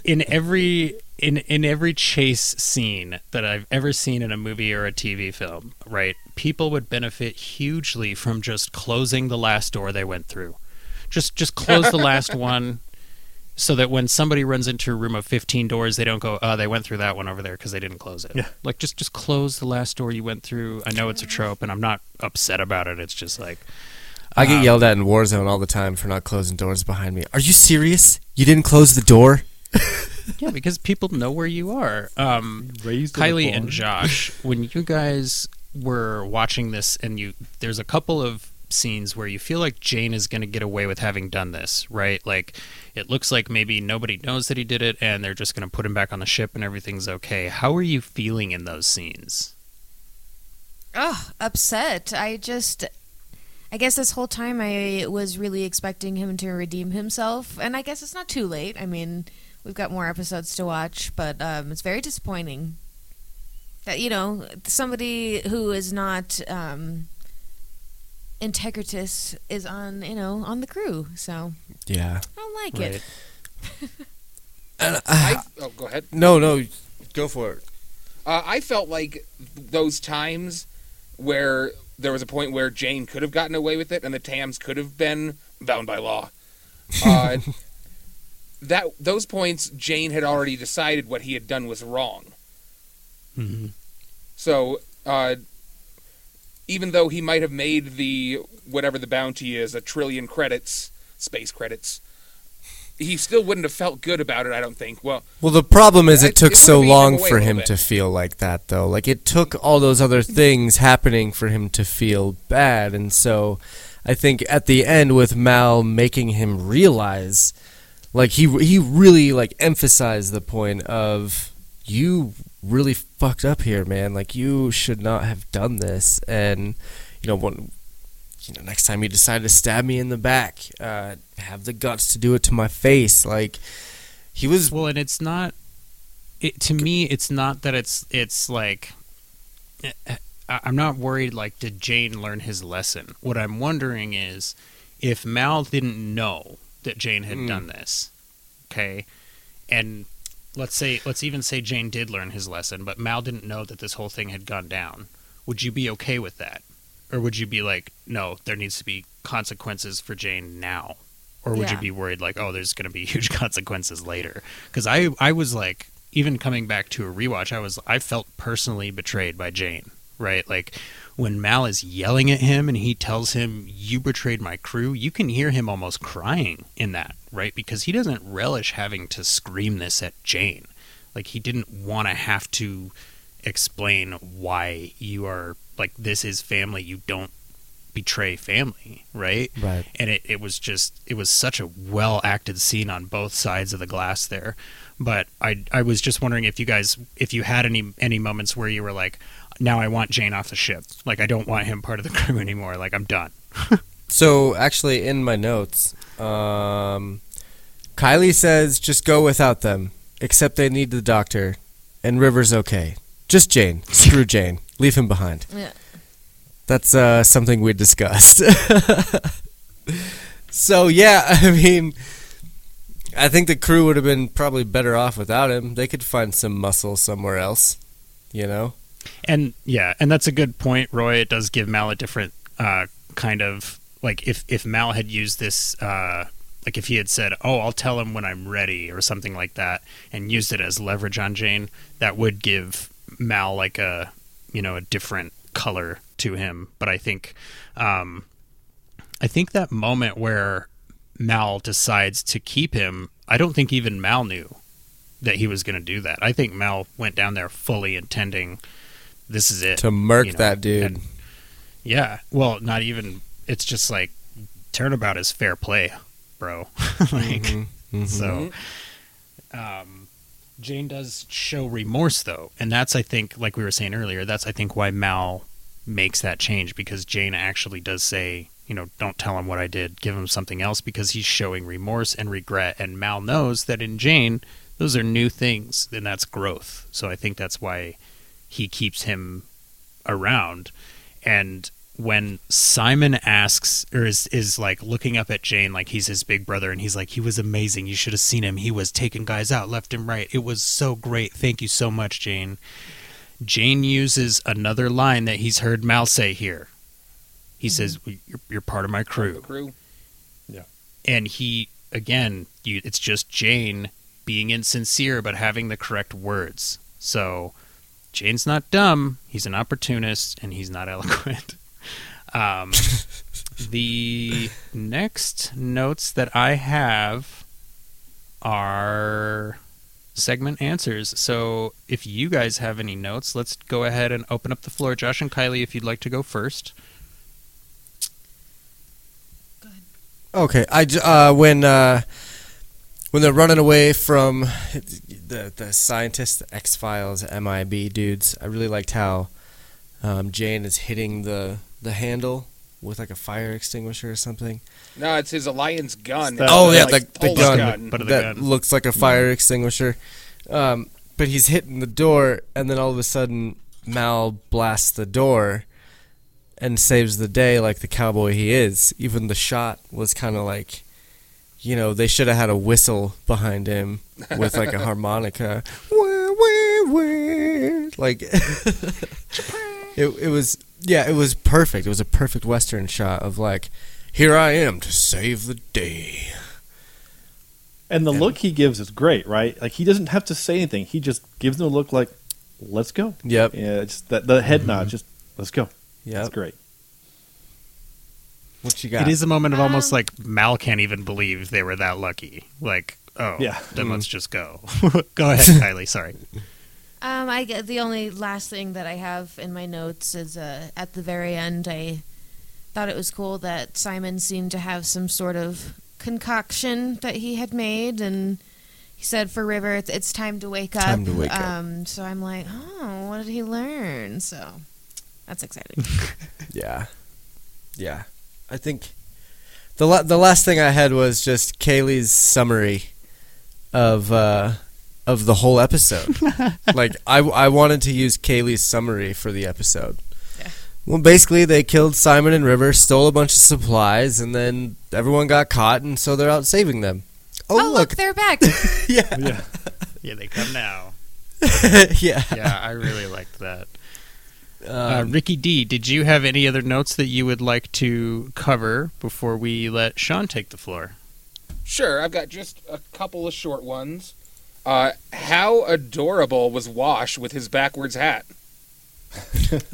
in every in in every chase scene that I've ever seen in a movie or a TV film, right? People would benefit hugely from just closing the last door they went through. Just just close the last <laughs> one so that when somebody runs into a room of 15 doors they don't go oh they went through that one over there because they didn't close it Yeah. like just just close the last door you went through i know it's a trope and i'm not upset about it it's just like I get Um, yelled at in Warzone all the time for not closing doors behind me. Are you serious? You didn't close the door? <laughs> yeah because people know where you are um Raised Kylie and Josh, when you guys were watching this, and you, there's a couple of scenes where you feel like Jayne is going to get away with having done this, right? Like, it looks like maybe nobody knows that he did it, and they're just going to put him back on the ship, and everything's okay. How are you feeling in those scenes? Oh, upset. I just. I guess this whole time I was really expecting him to redeem himself, and I guess it's not too late. I mean, we've got more episodes to watch, but um, it's very disappointing that you know somebody who is not um, integritous is on you know on the crew. So Yeah. I don't like Right. it. <laughs> And, uh, I, oh, go ahead. no, no, go for it. Uh, I felt like those times where there was a point where Jayne could have gotten away with it and the Tams could have been bound by law. <laughs> Uh, that those points, Jayne had already decided what he had done was wrong. Mm-hmm. So uh, even though he might have made the whatever the bounty is a trillion credits, space credits, he still wouldn't have felt good about it. I don't think. Well, Well, the problem is it took it so long for him to feel like that, though. Like it took all those other things happening for him to feel bad, and so I think at the end with Mal making him realize, like he he really like emphasized the point of you really fucked up here, man. Like you should not have done this, and you know when. You know, next time you decide to stab me in the back, uh, have the guts to do it to my face. Like he was Well, and it's not. It, to me, it's not that it's it's like. I- I'm not worried. Like, did Jayne learn his lesson? What I'm wondering is, if Mal didn't know that Jayne had Mm. done this, okay, and let's say let's even say Jayne did learn his lesson, but Mal didn't know that this whole thing had gone down. Would you be okay with that, or would you be like, no, there needs to be consequences for Jayne now? or would you be worried like oh there's going to be <laughs> huge consequences later because i i was like even coming back to a rewatch i was i felt personally betrayed by jayne right like when mal is yelling at him and he tells him you betrayed my crew you can hear him almost crying in that right? Because he doesn't relish having to scream this at jayne. Like he didn't want to have to explain why you are like this is family you don't betray family right? Right. and it, it was just it was such a well acted scene on both sides of the glass there. But i i was just wondering if you guys if you had any any moments where you were like now i want jayne off the ship like i don't want him part of the <laughs> crew anymore like i'm done <laughs> So actually, in my notes, um, Kylie says just go without them, except they need the doctor, and River's okay. Just Jayne. Screw <laughs> Jayne. Leave him behind. Yeah. That's uh, something we discussed. so yeah, I mean, I think the crew would have been probably better off without him. They could find some muscle somewhere else, you know. And yeah, and that's a good point, Roy. It does give Mal a different uh, kind of like if if Mal had used this, uh, like if he had said, "Oh, I'll tell him when I'm ready" or something like that, and used it as leverage on Jayne, that would give Mal like a you know a different color to him. But I think, um, I think that moment where Mal decides to keep him, I don't think even Mal knew that he was going to do that. I think Mal went down there fully intending this is it To murk you know, that dude. and- yeah. Well, not even. It's just like turnabout is fair play, bro. <laughs> like Mhm. so. Um, Jayne does show remorse though, and that's I think, like we were saying earlier, that's I think why Mal makes that change because Jayne actually does say, you know, don't tell him what I did, give him something else because he's showing remorse and regret, and Mal knows that in Jayne those are new things, and that's growth. So I think that's why he keeps him around. And when Simon asks or is is like looking up at Jayne like he's his big brother and he's like he was amazing. You should have seen him. He was taking guys out left and right. It was so great. Thank you so much Jayne. Jayne uses another line that he's heard Mal say here. He says you're, you're part of my crew. Crew. Yeah. And he again you, it's just jayne being insincere but having the correct words. So jayne's not dumb. He's an opportunist and he's not <laughs> eloquent. Um, <laughs> the next notes that i have are segment answers. So if you guys have any notes let's go ahead and open up the floor. Josh and kylie if you'd like to go first. Okay, I uh, when uh, when they're running away from the the scientists, the X Files, MIB dudes, I really liked how um, Jayne is hitting the the handle with like a fire extinguisher or something. No, it's his alliance gun. That- oh yeah, Like, the, the gun, gun. But that gun. looks like a fire extinguisher. Um, but he's hitting the door, and then all of a sudden Mal blasts the door and saves the day like the cowboy he is. Even the shot was kind of like, you know, they should have had a whistle behind him with like a <laughs> harmonica. Like <laughs> it, it was yeah, it was perfect. It was a perfect western shot of like, here I am to save the day. And the Yeah. look he gives is great, right? Like he doesn't have to say anything. He just gives them a look like, "Let's go." Yep. Yeah, it's that the head mm-hmm. nod. Just let's go. Yeah, That's great. What you got? It is a moment of almost Um, like Mal can't even believe they were that lucky. Like, oh, Yeah. then Mm. let's just go. <laughs> go ahead, <laughs> Kylie. Sorry. Um, I the only last thing that I have in my notes is uh, at the very end. I thought it was cool that Simon seemed to have some sort of concoction that he had made, and he said for River, it's, it's time to wake up. Time to wake up. um, So I'm like, oh, what did he learn? So that's exciting. <laughs> Yeah, yeah. I think the la- the last thing I had was just Kaylee's summary of uh, of the whole episode. <laughs> like I I wanted to use Kaylee's summary for the episode. Yeah. Well, basically, they killed Simon and River, stole a bunch of supplies, and then everyone got caught, and so they're out saving them. oh, Oh, look, they're back. <laughs> yeah, Yeah. Yeah, they come now. <laughs> yeah. Yeah, I really liked that. Uh, Um, Ricky D, did you have any other notes that you would like to cover before we let Sean take the floor? Sure, I've got just a couple of short ones. Uh, how adorable was Wash with his backwards hat? <laughs>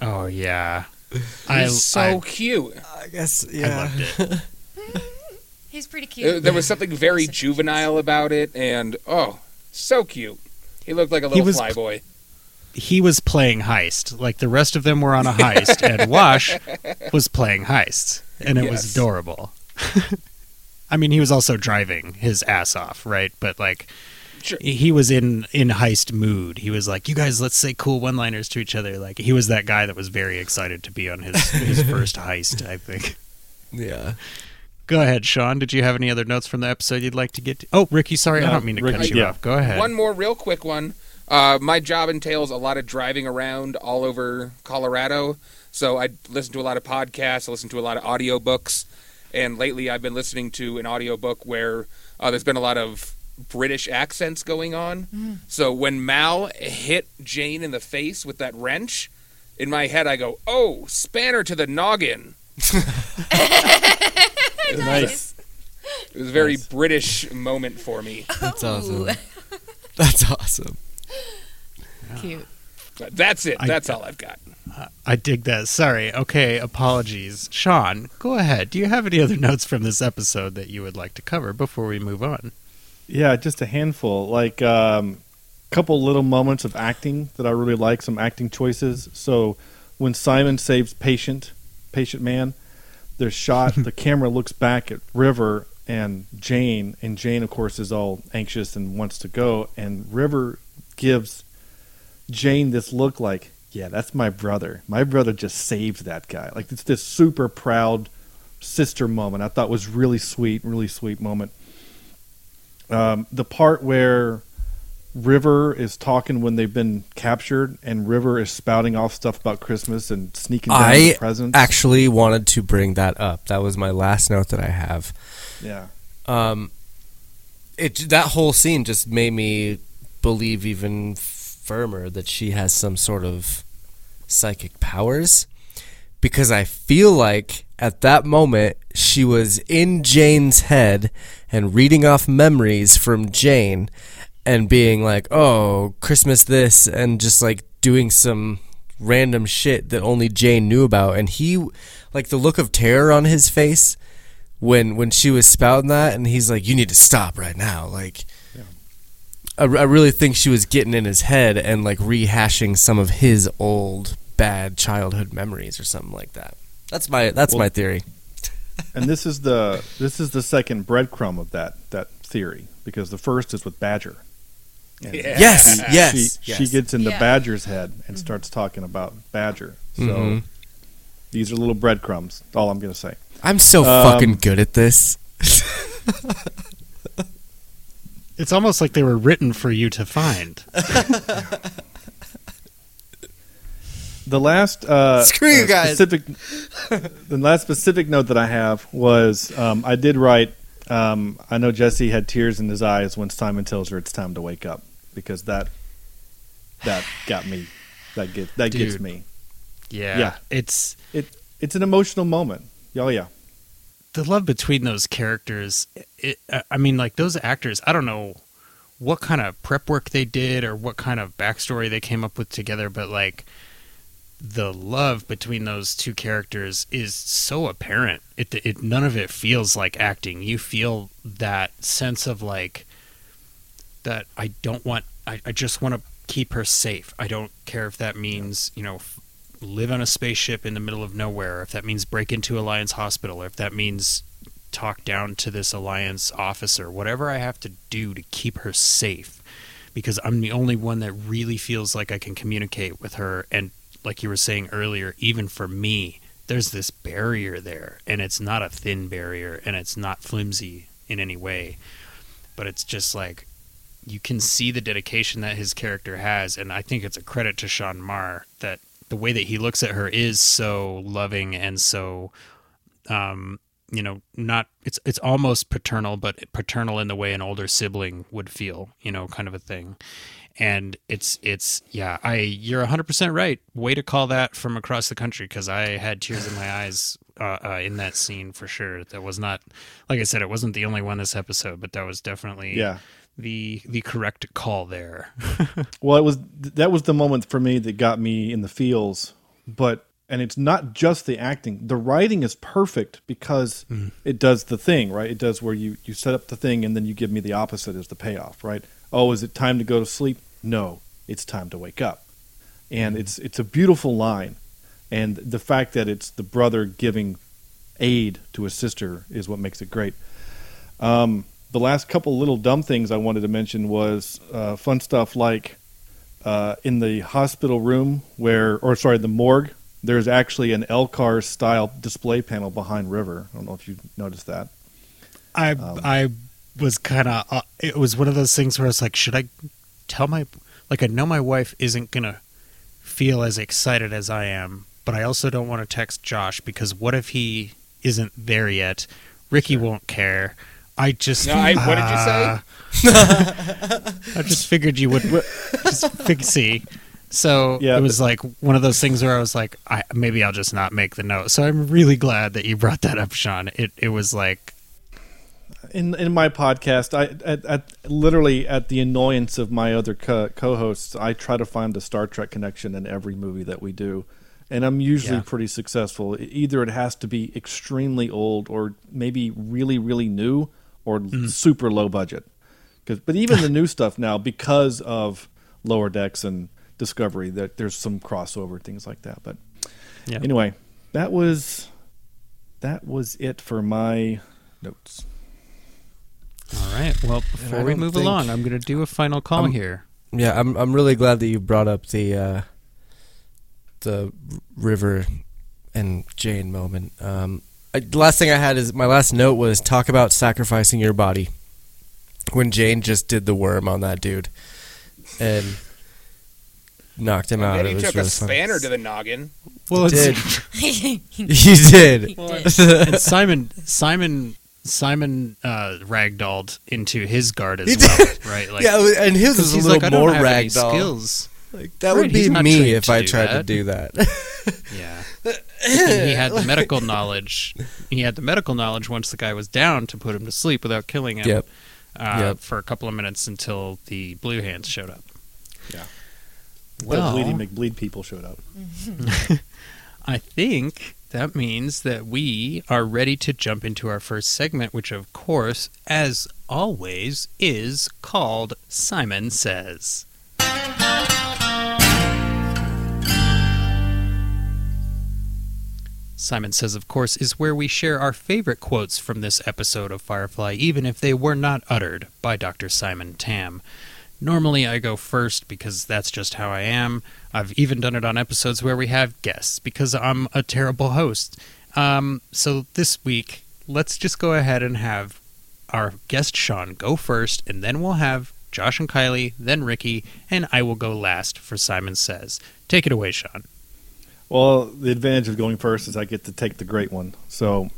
Oh yeah, He's I so I, cute. I guess I yeah. loved it. <laughs> <laughs> He's pretty Uh, cute. There was something very juvenile about it, and oh, so cute. He looked like a little was- flyboy. He was playing heist, like the rest of them were on a heist, and <laughs> Wash was playing heist, and it was adorable. <laughs> I mean, he was also driving his ass off, right? But like, Sure. he was in in heist mood. He was like, "You guys, let's say cool one-liners to each other." Like, he was that guy that was very excited to be on his his <laughs> first heist. I think. Yeah. Go ahead, Sean. Did you have any other notes from the episode you'd like to get to? Oh, Ricky, sorry, I don't mean to Ricky, cut you yeah. off. Go ahead. One more real quick one. Uh, my job entails a lot of driving around all over Colorado. So I listen to a lot of podcasts, I listen to a lot of audiobooks. And lately I've been listening to an audiobook where uh, there's been a lot of British accents going on. So when Mal hit Jayne in the face with that wrench, in my head I go, oh, spanner to the noggin. <laughs> Nice. It was a very Nice. British moment for me. That's awesome. That's awesome. Cute. That's it. I- That's all I've got. I dig that. Sorry. Okay, apologies. Sean, go ahead. Do you have any other notes from this episode that you would like to cover before we move on? Yeah, just a handful. Like a um, couple little moments of acting that I really like. Some acting choices. So when Simon saves patient, patient man, there's shot. <laughs> the camera looks back at River and Jayne, and Jayne, of course, is all anxious and wants to go. And River gives Jayne this look like, "Yeah, that's my brother. My brother just saved that guy." Like it's this super proud sister moment. I thought was really sweet, really sweet moment um, the part where River is talking when they've been captured, and River is spouting off stuff about Christmas and sneaking down I the presents. actually wanted to bring that up. That was my last note that I have. yeah, Um, it that whole scene just made me believe even firmer that she has some sort of psychic powers. Because I feel like at that moment she was in Jayne's head and reading off memories from Jayne and being like, "Oh, Christmas this," and just like doing some random shit that only Jayne knew about. And he like the look of terror on his face when when she was spouting that and he's like you need to stop right now. Like I, I really think she was getting in his head and like rehashing some of his old bad childhood memories or something like that that's my that's Well- my theory and this is the this is the second breadcrumb of that that theory because the first is with Badger. And Yeah. yes she- yes, she, yes. she gets into Yeah. Badger's head and starts talking about Badger. So Mhm. these are little breadcrumbs. All I'm going to say. i'm so Um, fucking good at this <laughs> It's almost like they were written for you to find. <laughs> The last uh, <laughs> Screw you uh, guys. Specific, the last specific note that I have was um, I did write. Um, I know Jesse had tears in his eyes when Simon tells her it's time to wake up because that that got me. That get that gets me. Yeah. Yeah. It's It it's an emotional moment. Oh yeah. The love between those characters. It, I mean, like those actors. I don't know what kind of prep work they did or what kind of backstory they came up with together, but like the love between those two characters is so apparent. It, it none of it feels like acting. You feel that sense of like that. I don't want. I, I just want to keep her safe. I don't care if that means you know live on a spaceship in the middle of nowhere, if that means break into Alliance Hospital, or if that means talk down to this Alliance officer, whatever I have to do to keep her safe, because I'm the only one that really feels like I can communicate with her. And like you were saying earlier, even for me, there's this barrier there, and it's not a thin barrier, and it's not flimsy in any way, but it's just like you can see the dedication that his character has, and I think it's a credit to Sean Maher that the way that he looks at her is so loving and so, um, you know, not it's it's almost paternal, but paternal in the way an older sibling would feel, you know, kind of a thing. And it's it's yeah, I you're 100% right. Way to call that from across the country because I had tears in my eyes uh, uh, in that scene for sure. That was not, like I said, it wasn't the only one this episode, but that was definitely Yeah. The the correct call there. <laughs> Well, it was that was the moment for me that got me in the feels. But and it's not just the acting. The writing is perfect because it does the thing, right? It does where you you set up the thing and then you give me the opposite as the payoff, right? Oh, is it time to go to sleep? No, it's time to wake up. And it's it's a beautiful line. And the fact that it's the brother giving aid to his sister is what makes it great. Um, the last couple little dumb things I wanted to mention was uh, fun stuff like uh, in the hospital room where, or sorry, the morgue. There's actually an LCARS style display panel behind River. I don't know if you noticed that. I Um, I was kind of uh, it was one of those things where I was like, should I tell my like I know my wife isn't gonna feel as excited as I am, but I also don't want to text Josh because what if he isn't there yet? Ricky won't care. I just No, I- what did you say? uh, I just figured you would just fig- see. So Yeah, it was like one of those things where I was like, I, maybe I'll just not make the note. So I'm really glad that you brought that up, Sean. It it was like in in my podcast, I at, at literally at the annoyance of my other co- co-hosts, I try to find a Star Trek connection in every movie that we do, and I'm usually Yeah. pretty successful. Either it has to be extremely old, or maybe really really new, or super low budget. 'Cause- but even the <laughs> new stuff now, because of Lower Decks and Discovery, that there's some crossover things like that. But Yeah. anyway, that was that was it for my notes. All right. Well, before we move think- along, I'm going to do a final call I'm- here. Yeah, I'm I'm really glad that you brought up the uh, the River and Jayne moment. Um, I, the last thing I had is my last note was talk about sacrificing your body. When Jayne just did the worm on that dude and knocked him And out, then he was took really a fun. spanner to the noggin. Well, <laughs> he did. he you did. did. and Simon Simon Simon uh, ragdolled into his guard as He well, right? <laughs> Like, yeah, and his 'cause was a he's little like, more have ragdoll. skills. Like, that Right, would be me if I do tried to do that. Yeah. <laughs> and he <laughs> had the medical knowledge. He had the medical knowledge once the guy was down to put him to sleep without killing him. Yep. Uh, Yep. For a couple of minutes until the blue hands showed up. Yeah. Well, the bleedy McBleed people showed up. <laughs> I think that means that we are ready to jump into our first segment, which, of course, as always, is called Simon Says. Simon Says, of course, is where we share our favorite quotes from this episode of Firefly, even if they were not uttered by Dr. Simon Tam. Normally, I go first because that's just how I am. I've even done it on episodes where we have guests because I'm a terrible host. Um, so this week, let's just go ahead and have our guest Sean go first, and then we'll have Josh and Kylie, then Ricky, and I will go last for Simon Says. Take it away, Sean. Well, the advantage of going first is I get to take the great one. So,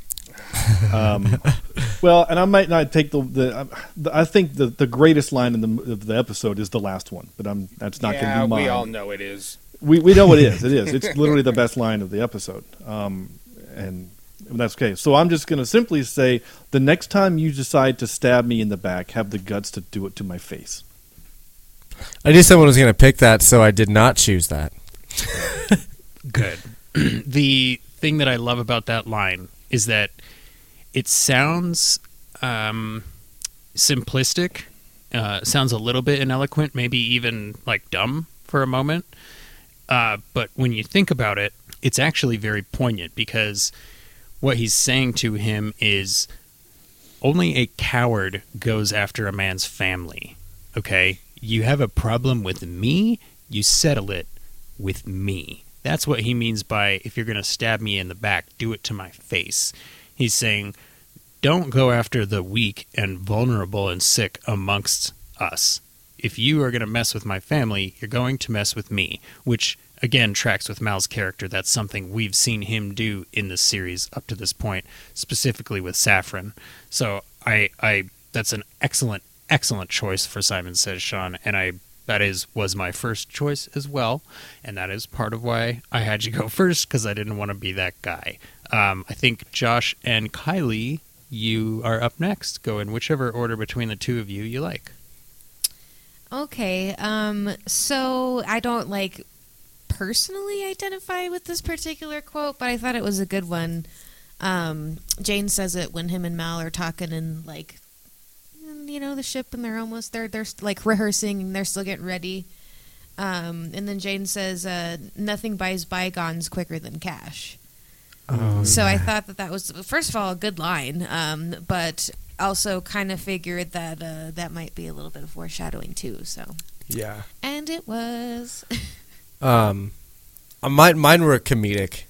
um, <laughs> well, and I might not take the the. I think the the greatest line in the of the episode is the last one, but I'm that's not going to be mine. we all know it is. we we know it is. It is. It's <laughs> literally the best line of the episode. Um, and that's okay. So I'm just going to simply say the next time you decide to stab me in the back, have the guts to do it to my face. I knew someone was going to pick that, so I did not choose that. <laughs> Good. <clears throat> the thing that I love about that line is that it sounds um, simplistic, uh, sounds a little bit ineloquent, maybe even like dumb for a moment. Uh, but when you think about it, it's actually very poignant because what he's saying to him is only a coward goes after a man's family. Okay? You have a problem with me, you settle it with me. That's what he means by if you're going to stab me in the back, do it to my face. He's saying, don't go after the weak and vulnerable and sick amongst us. If you are going to mess with my family, you're going to mess with me, which again tracks with Mal's character. That's something we've seen him do in the series up to this point, specifically with Saffron. So I, I that's an excellent, excellent choice for Simon Says Sean, and I that is was my first choice as well, and that is part of why I had you go <laughs> first because I didn't want to be that guy. Um, I think Josh and Kylie, you are up next. Go in whichever order between the two of you you like. Okay, um, so I don't like personally identify with this particular quote, but I thought it was a good one. Um, Jayne says it when him and Mal are talking and like, you know, the ship and they're almost they're they're like rehearsing and they're still getting ready. Um, and then Jayne says, uh, "Nothing buys bygones quicker than cash." so I thought that that was first of all a good line, um, but also kind of figured that uh, that might be a little bit of foreshadowing too. So, Yeah. and it was. <laughs> Um, uh, mine mine were comedic,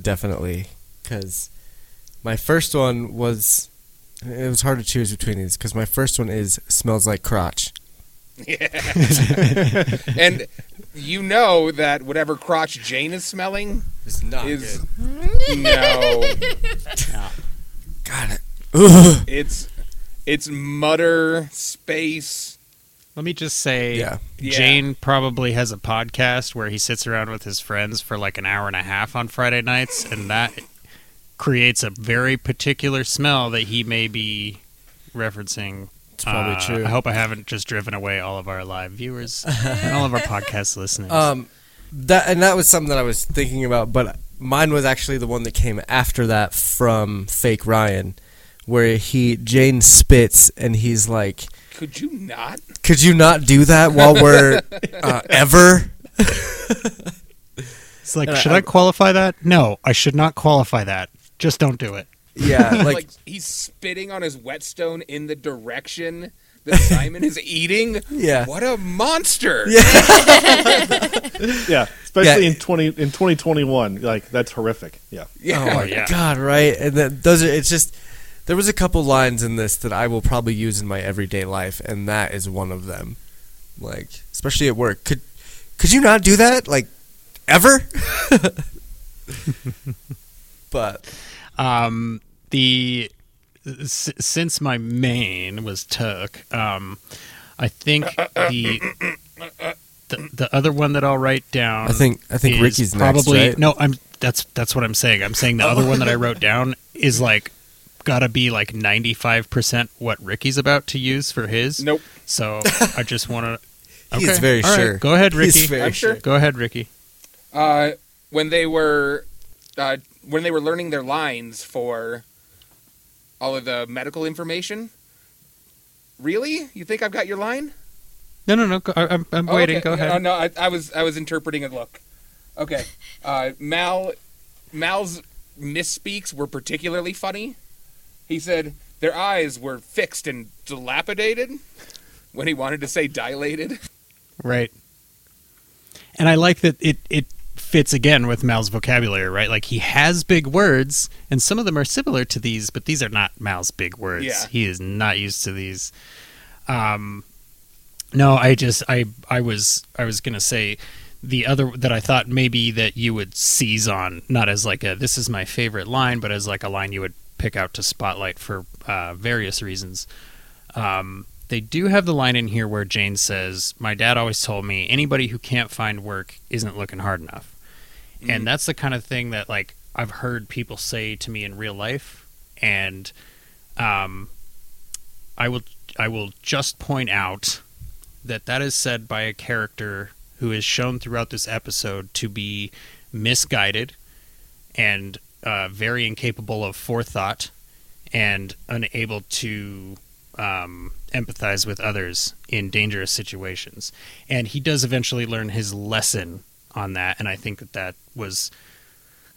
definitely, because my first one was it was hard to choose between these because my first one is smells like crotch. Yeah. <laughs> and you know that whatever crotch Jayne is smelling is not is good. no, <laughs> Got it. Ugh. it's it's mutter space. Let me just say, Yeah. Yeah. Jayne probably has a podcast where he sits around with his friends for like an hour and a half on Friday nights, and that creates a very particular smell that he may be referencing. It's probably Uh, true. I hope I haven't just driven away all of our live viewers and all of our <laughs> podcast listeners. Um, that and that was something that I was thinking about, but mine was actually the one that came after that from Fake Ryan, where he Jayne spits and he's like, Could you not? "Could you not do that while we're <laughs> uh, ever?" it's like, and I- should I, qualify that? No, I should not qualify that. Just don't do it. Yeah, <laughs> Like, like he's spitting on his whetstone in the direction that <laughs> Simon is eating. Yeah. What a monster! Yeah, <laughs> especially Yeah. in twenty in twenty twenty one. Like that's horrific. Yeah. Yeah. oh, oh my yeah. god, right? And then those are it's just there was a couple lines in this that I will probably use in my everyday life, and that is one of them. Like especially at work. Could could you not do that? Like ever? but Um, the s- since my main was took, um, I think the, the the other one that I'll write down. I think I think Ricky's probably next, right? no. I'm that's that's what I'm saying. I'm saying the other one that I wrote down is like gotta be like 95 percent what Ricky's about to use for his. Nope. So I just want to. <laughs> He's very all right, sure. Go ahead, He's Ricky. very I'm sure. Go ahead, Ricky. Uh, when they were uh, when they were learning their lines for all of the medical information. Really? You think I've got your line? No, no, no. Go, I, I'm, I'm Oh, waiting. okay. Go ahead. Oh, no, I, I was I was interpreting a look. Okay. Uh, Mal Mal's misspeaks were particularly funny. He said their eyes were fixed and dilapidated when he wanted to say dilated. Right. And I like that it it fits again with Mal's vocabulary, right? Like he has big words, and some of them are similar to these, but these are not Mal's big words. Yeah. He is not used to these. Um, no, I just I I was I was gonna say the other that I thought maybe that you would seize on, not as like a this is my favorite line, but as like a line you would pick out to spotlight for uh, various reasons. Um, they do have the line in here where Jayne says, "My dad always told me anybody who can't find work isn't looking hard enough," and that's the kind of thing that like I've heard people say to me in real life, and um, I will I will just point out that that is said by a character who is shown throughout this episode to be misguided and uh, very incapable of forethought and unable to um, empathize with others in dangerous situations. And he does eventually learn his lesson on that, and I think that that was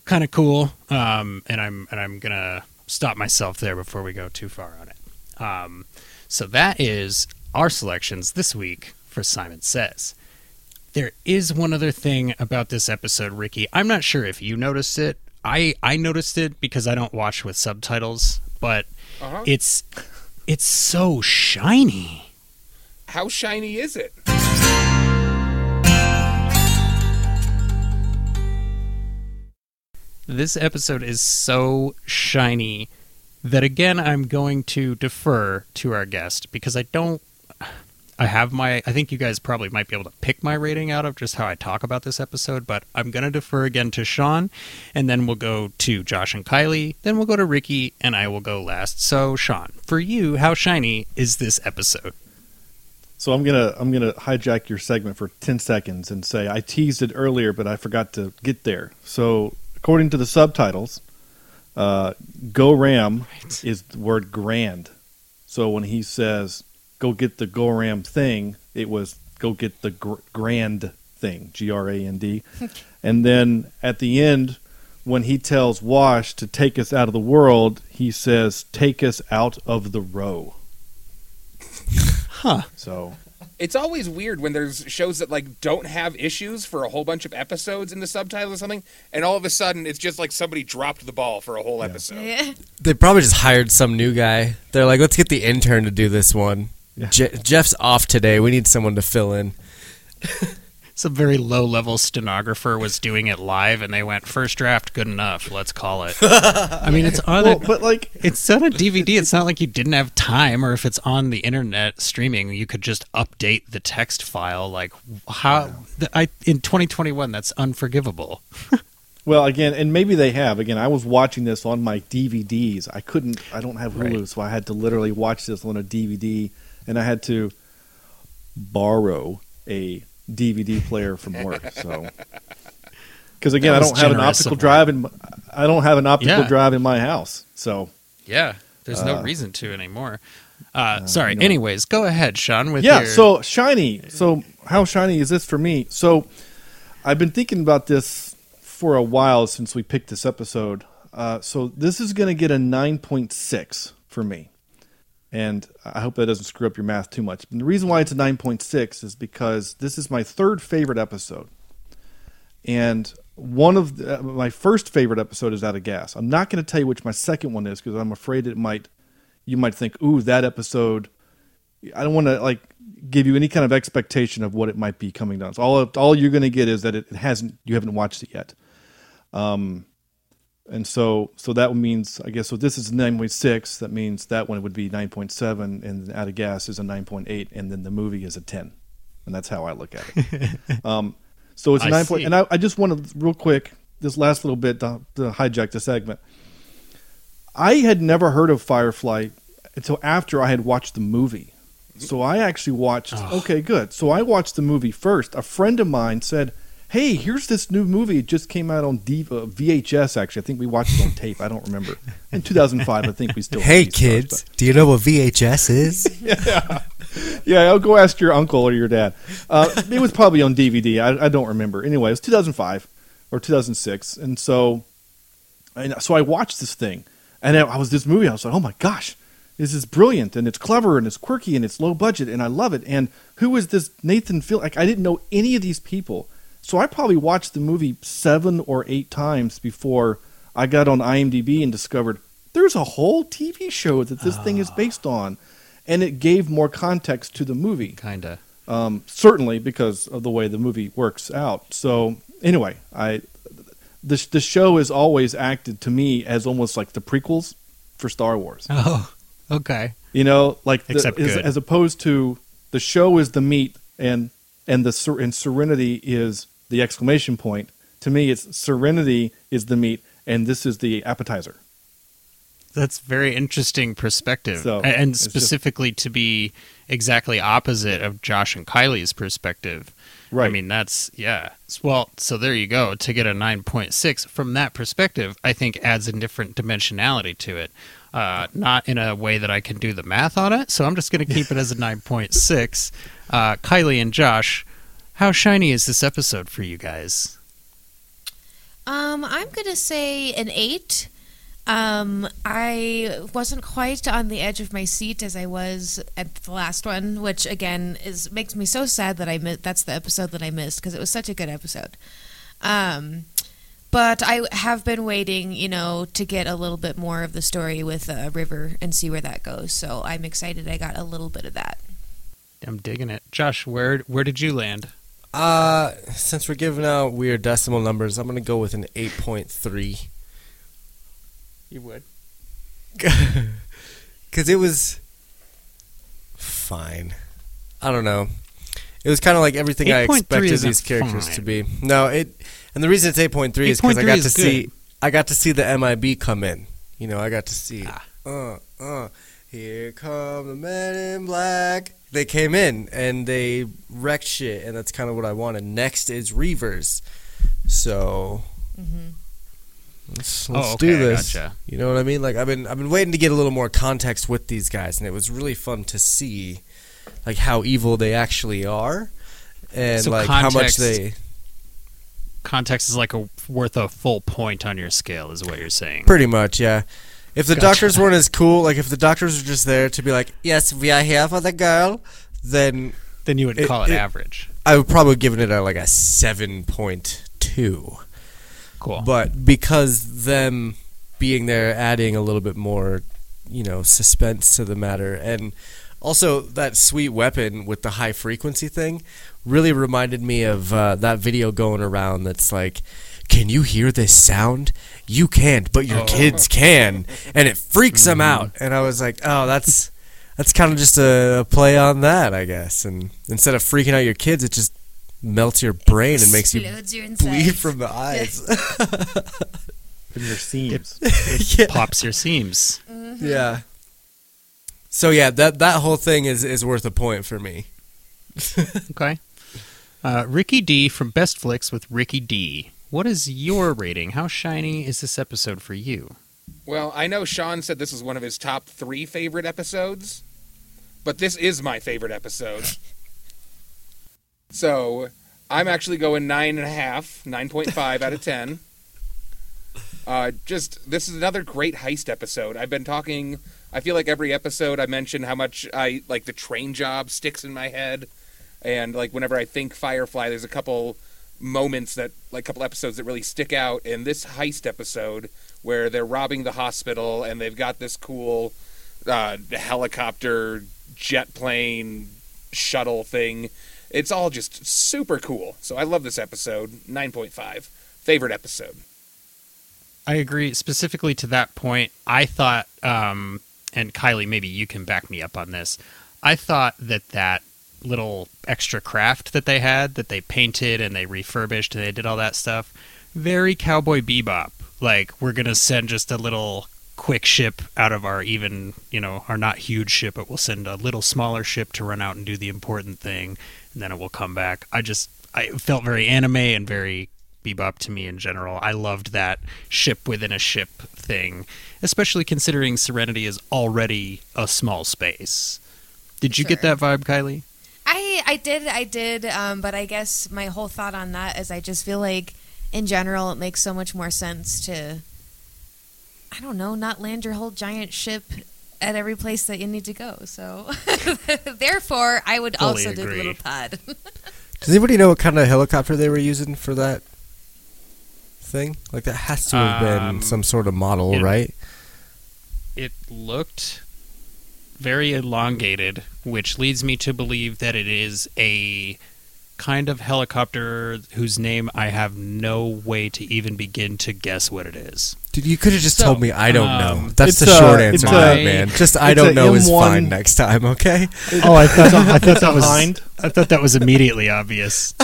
kind of cool. Um, and I'm and I'm gonna stop myself there before we go too far on it. Um, so that is our selections this week for Simon Says. There is one other thing about this episode, Ricky. I'm not sure if you noticed it. I I noticed it because I don't watch with subtitles, but Uh-huh. it's it's so shiny. How shiny is it? This episode is so shiny that again I'm going to defer to our guest because I don't I have my I think you guys probably might be able to pick my rating out of just how I talk about this episode, but I'm going to defer again to Sean and then we'll go to Josh and Kylie, then we'll go to Ricky and I will go last. So Sean, for you, how shiny is this episode? So I'm gonna I'm gonna hijack your segment for ten seconds and say I teased it earlier, but I forgot to get there. So according to the subtitles, uh, "Gorram" is the word "grand." So when he says "Go get the gorram thing," it was "Go get the gr- grand thing." G R A N D. <laughs> And then at the end, when he tells Wash to take us out of the world, he says, "Take us out of the row." Huh. So It's always weird when there's shows that like don't have issues for a whole bunch of episodes in the subtitle or something, and all of a sudden it's just like somebody dropped the ball for a whole episode. Yeah. <laughs> They probably just hired some new guy. They're like, let's get the intern to do this one. Je- Jeff's off today. We need someone to fill in. <laughs> Some very low level stenographer was doing it live, and they went first draft, good enough. Let's call it. <laughs> I mean, it's on Well, a, but like, it's on a DVD. It's not like you didn't have time, or if it's on the internet streaming, you could just update the text file. Like how the, I in 2021, that's unforgivable. <laughs> well, again, and maybe they have. Again, I was watching this on my DVDs. I couldn't. I don't have Hulu, Right. so I had to literally watch this on a DVD, and I had to borrow a DVD player from work. <laughs> So, because again, I don't have an optical of drive in. I don't have an optical Yeah. drive in my house. So, Yeah, there's no Uh, reason to anymore. Uh, sorry. no. Anyways, go ahead, Sean. With yeah. your, So shiny. So how shiny is this for me? So I've been thinking about this for a while since we picked this episode. Uh, so this is going to get a nine point six for me, and I hope that doesn't screw up your math too much. And the reason why it's a nine point six is because this is my third favorite episode, and one of the, uh, my first favorite episode is out of gas. I'm not going to tell you which my second one is because I'm afraid it might you might think, ooh, that episode. I don't want to like give you any kind of expectation of what it might be coming down. So all all you're going to get is that it, it hasn't you haven't watched it yet. Um, and so so that means I guess so. This is nine point six. That means that one would be nine point seven, and out of gas is a nine point eight, and then the movie is a ten, and that's how I look at it. <laughs> um, so it's I nine point, and I, I just want to real quick this last little bit to, to hijack the segment. I had never heard of Firefly until after I had watched the movie. So I actually watched. Okay, good. So I watched the movie first. A friend of mine said, "Hey, here's this new movie. It just came out on D- uh, VHS. Actually, I think we watched it on <laughs> tape. I don't remember. In 2005, I think we still. Hey, kids, do you know what VHS is? <laughs> but- yeah, I'll go ask your uncle or your dad. Uh, it was probably on DVD. I, I don't remember. Anyway, it was 2005 or 2006, and so, and so I watched this thing, and I, I was this movie. I was like, oh my gosh, this is brilliant, and it's clever, and it's quirky, and it's low budget, and I love it. And who is this Nathan Fillion? Like I didn't know any of these people, so I probably watched the movie seven or eight times before I got on IMDb and discovered there's a whole TV show that this thing is based on, and it gave more context to the movie kinda. um, certainly because of the way the movie works out. So anyway, I the the show is always acted to me as almost like the prequels for Star Wars. <laughs> Oh, okay. You know, like the, Except as, as opposed to the show is the meat and and the and Serenity is the exclamation point. To me, it's Serenity is the meat and this is the appetizer. That's very interesting perspective, So, and it's just- specifically to be exactly opposite of Josh and Kylie's perspective. Right. I mean, that's yeah. Well, so there you go. To get a nine point six from that perspective, I think adds a different dimensionality to it. Uh, not in a way that I can do the math on it, so I'm just going to keep it as a nine point six. Uh, Kylie and Josh, how shiny is this episode for you guys? Um, I'm gonna say an eight. Um, I wasn't quite on the edge of my seat as I was at the last one, which again is makes me so sad that I mi- that's the episode that I missed because it was such a good episode. Um, but I have been waiting, you know, to get a little bit more of the story with uh, River and see where that goes. So I'm excited. I got a little bit of that. I'm digging it. Josh, where where did you land? Uh, since we're giving out weird decimal numbers, I'm gonna go with an eight point three. You would. <laughs> Because it was fine. I don't know. It was kind of like everything I expected these characters fine. to be. No, it. And the reason it's eight point three is because I got to see. I got to see the MIB come in. You know, I got to see. Ah. Uh, uh. Here come the men in black. They came in and they wrecked shit, and that's kind of what I wanted. Next is Reavers. So mm-hmm. let's, let's Oh, do okay, I this. gotcha. You know what I mean? Like I've been I've been waiting to get a little more context with these guys, and it was really fun to see like how evil they actually are, and So like how much they Context is like a worth a full point on your scale, is what you're saying. pretty much yeah. If the Gotcha. doctors weren't as cool, like if the doctors were just there to be like, yes, we are here for the girl, then then you would It- call it, it- average. I would probably give it a, like a seven point two. Cool. But because them being there, adding a little bit more, you know, suspense to the matter, and also that sweet weapon with the high frequency thing, really reminded me of uh, that video going around. That's like, can you hear this sound? You can't, but your kids can, and it freaks them out. And I was like, oh, that's. That's kind of just a, a play on that, I guess. And instead of freaking out your kids, it just melts your brain and makes you Explodes your bleed from the eyes. <laughs> from your seams. <laughs> yeah. Pops your seams. Yeah. So yeah, that that whole thing is is worth a point for me. <laughs> Okay. Uh, Ricky D from Best Flicks with Ricky D. What is your rating? How shiny is this episode for you? Well, I know Sean said this was one of his top three favorite episodes, but this is my favorite episode. <laughs> so I'm actually going nine and a half, nine point five out of ten. <laughs> Uh, just this is another great heist episode. I've been talking. I feel like every episode I mention how much I like the train job sticks in my head, and like whenever I think Firefly, there's a couple moments that like couple episodes that really stick out. And this heist episode where they're robbing the hospital and they've got this cool uh, helicopter, jet plane, shuttle thing. It's all just super cool. So I love this episode. 9.5. Favorite episode. I agree. Specifically to that point, I thought, um, and Kylie, maybe you can back me up on this. I thought that that little extra craft that they had, that they painted and they refurbished and they did all that stuff, very Cowboy Bebop. Like we're gonna send just a little quick ship out of our even, you know, our not huge ship, but we'll send a little smaller ship to run out and do the important thing, and then it will come back. I just, I felt very anime and very Bebop to me in general. I loved that ship within a ship thing, especially considering Serenity is already a small space. Did you get that vibe, Kylie? I I did I did, um, but I guess my whole thought on that is I just feel like in general it makes so much more sense to I don't know not land your whole giant ship at every place that you need to go. So <laughs> therefore, I would Fully also do the little pod. <laughs> Does anybody know what kind of helicopter they were using for that thing? Like that has to have Um, been some sort of model, it- right? It looked very elongated, which leads me to believe that it is a kind of helicopter whose name I have no way to even begin to guess what it is. Dude, you could have just So, told me I don't um, know. That's the short it's answer, a- that, man. Just I don't know is M1 fine next time, okay? <laughs> Oh, I thought I thought that <laughs> was Hind. I thought that was immediately obvious. <laughs>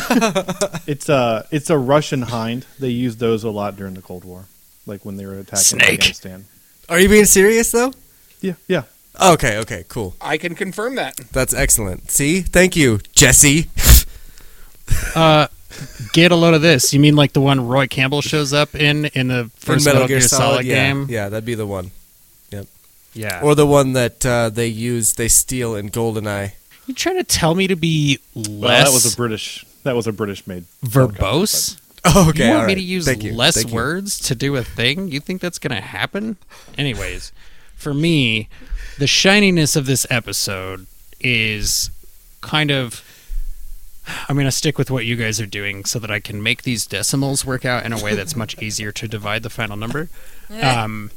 It's a it's a Russian hind. They used those a lot during the Cold War, like when they were attacking Snake. Afghanistan. Are you being serious though? Yeah, yeah. Okay, okay, cool. I can confirm that. That's excellent. See? Thank you, Jesse. <laughs> Uh, get a load of this. You mean like the one Roy Campbell shows up in in the first In Metal, Gear, Solid, yeah, game? Yeah, that'd be the one. Yep. Yeah. Or the one that uh, they use, they steal in GoldenEye. you trying to tell me to be less Well, that was a British. That was a British made. verbose? Oh, <laughs> okay. you want all me to use Thank less thank you. words to do a thing? You think that's going to happen? Anyways, for me, the shininess of this episode is kind of. I'm going to stick with what you guys are doing so that I can make these decimals work out in a way that's much easier to divide the final number. Um,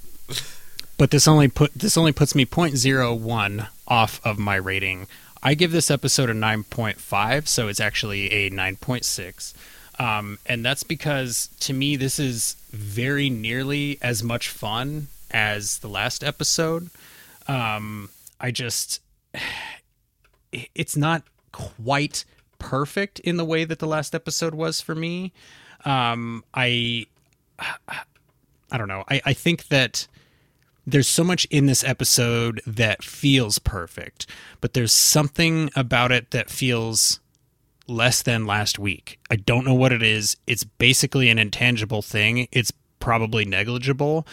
but this only put this only puts me 0.01 off of my rating. I give this episode a 9.5, so it's actually a 9.6. Um, and that's because to me this is very nearly as much fun as the last episode. Um, I just <sighs> it's not quite perfect in the way that the last episode was for me. Um, I <sighs> I don't know. I, I think that there's so much in this episode that feels perfect, but there's something about it that feels less than last week. I don't know what it is. It's basically an intangible thing. It's probably negligible,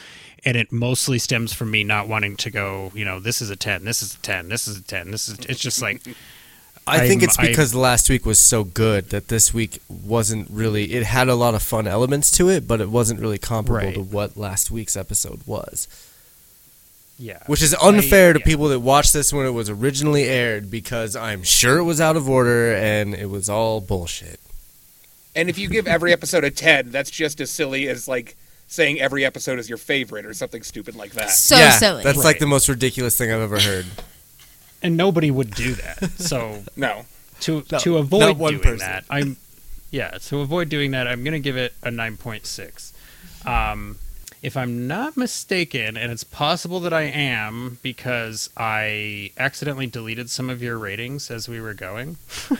and it mostly stems from me not wanting to go, you know, this is a 10, this is a 10, this is a 10. This is it's just like <laughs> I think I'm- it's I- because last week was so good that this week wasn't really. It had a lot of fun elements to it, but it wasn't really comparable Right. to what last week's episode was. yeah. Which is unfair I- to yeah. people that watched this when it was originally aired because I'm sure it was out of order and it was all bullshit. And if you give every episode a 10, that's just as silly as like saying every episode is your favorite or something stupid like that. So yeah, silly. That's like the most ridiculous thing I've ever heard. and nobody would do that. So <laughs> No. to No, to avoid one doing person. that, I'm yeah. To avoid doing that, I'm gonna give it a nine point six. Um, if I'm not mistaken, and it's possible that I am because I accidentally deleted some of your ratings as we were going. <laughs>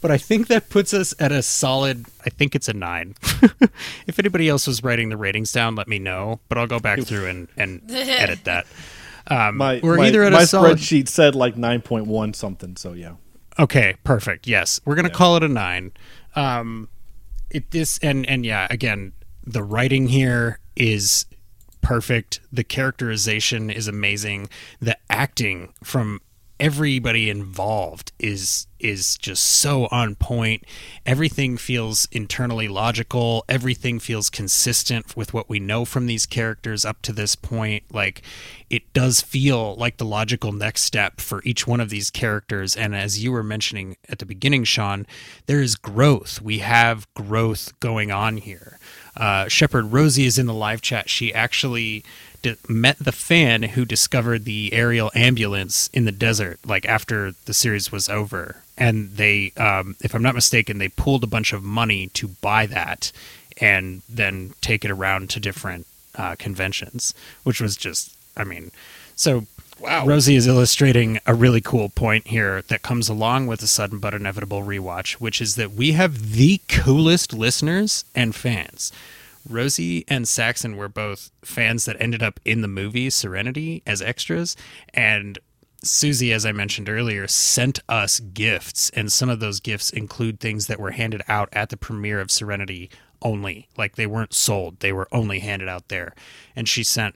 but I think that puts us at a solid. I think it's a nine. <laughs> if anybody else was writing the ratings down, let me know. But I'll go back through and, and <laughs> edit that. Um, My we're my, either at my a solid spreadsheet said like nine point one something. So yeah. Okay, perfect. Yes, we're gonna call it a nine. Um, it this and and yeah, again, the writing here is perfect. The characterization is amazing. The acting from everybody involved is is just so on point. Everything feels internally logical. Everything feels consistent with what we know from these characters up to this point. Like it does feel like the logical next step for each one of these characters. And as you were mentioning at the beginning, Sean, there is growth. We have growth going on here. Uh, Shepherd Rosie is in the live chat. She actually met the fan who discovered the aerial ambulance in the desert, like after the series was over. And they, um, if I'm not mistaken, they pooled a bunch of money to buy that and then take it around to different uh, conventions, which was just, I mean, so Wow. Rosie is illustrating a really cool point here that comes along with a sudden but inevitable rewatch, which is that we have the coolest listeners and fans. Rosie and Saxon were both fans that ended up in the movie Serenity as extras, and Susie, as I mentioned earlier, sent us gifts, and some of those gifts include things that were handed out at the premiere of Serenity only. Like they weren't sold, they were only handed out there. And she sent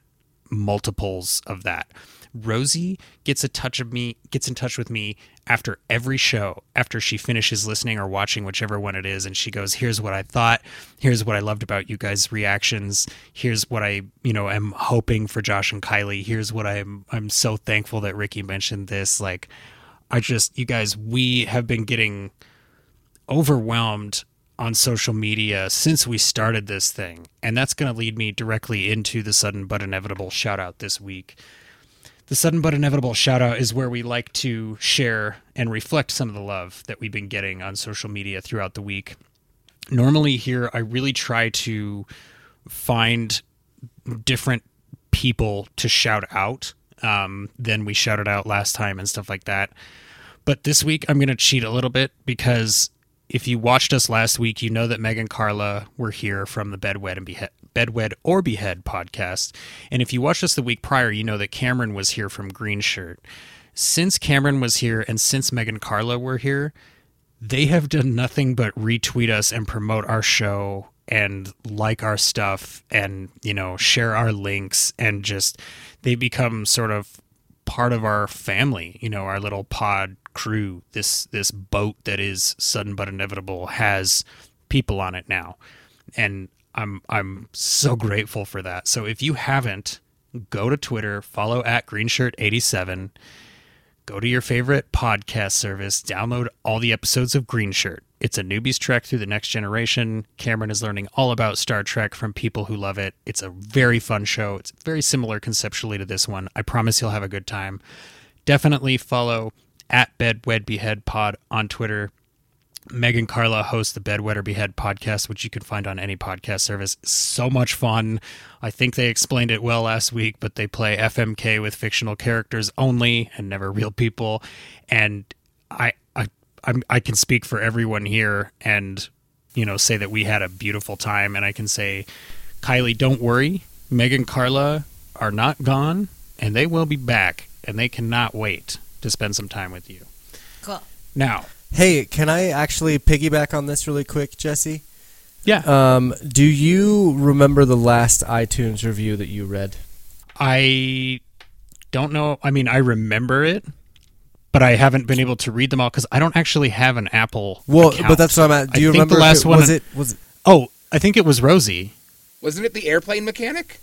multiples of that. Rosie gets a touch of me, gets in touch with me after every show, after she finishes listening or watching whichever one it is, and she goes, "Here's what I thought. Here's what I loved about you guys' reactions. Here's what I, you know, am hoping for Josh and Kylie. Here's what I'm, I'm so thankful that Ricky mentioned this. Like, I just, you guys, we have been getting overwhelmed on social media since we started this thing. And that's going to lead me directly into the sudden but inevitable shout out this week. The sudden but inevitable shout out is where we like to share and reflect some of the love that we've been getting on social media throughout the week. Normally, here, I really try to find different people to shout out um, than we shouted out last time and stuff like that. But this week, I'm going to cheat a little bit because if you watched us last week, you know that Meg and Carla were here from the Bed Wet and Behead, Bedwed or Behead podcast. And if you watched us the week prior, you know that Cameron was here from Green Shirt. Since Cameron was here and since Meg and Carla were here, they have done nothing but retweet us and promote our show and like our stuff and you know share our links and just they become sort of part of our family you know our little pod crew this this boat that is sudden but inevitable has people on it now and i'm i'm so grateful for that so if you haven't go to twitter follow at greenshirt87 go to your favorite podcast service, download all the episodes of Green Shirt. It's a newbie's trek through the next generation. Cameron is learning all about Star Trek from people who love it. It's a very fun show. It's very similar conceptually to this one. I promise you'll have a good time. Definitely follow at Bedwed Behead Pod on Twitter. Meg and Carla hosts the Bedwetter Behead podcast, which you can find on any podcast service. So much fun. I think they explained it well last week, but they play FMK with fictional characters only and never real people. And I, I, I'm, I can speak for everyone here and, you know, say that we had a beautiful time. And I can say, Kylie, don't worry. Meg and Carla are not gone and they will be back and they cannot wait to spend some time with you. Cool. Now, Hey, can I actually piggyback on this really quick, Jesse? yeah. Um, do you remember the last iTunes review that you read? I don't know. I mean, I remember it, but I haven't been able to read them all because I don't actually have an Apple. Well, account. but that's what I'm at. Do I you think remember the last it, one? Was it was it, Oh, I think it was Rosie. Wasn't it the airplane mechanic?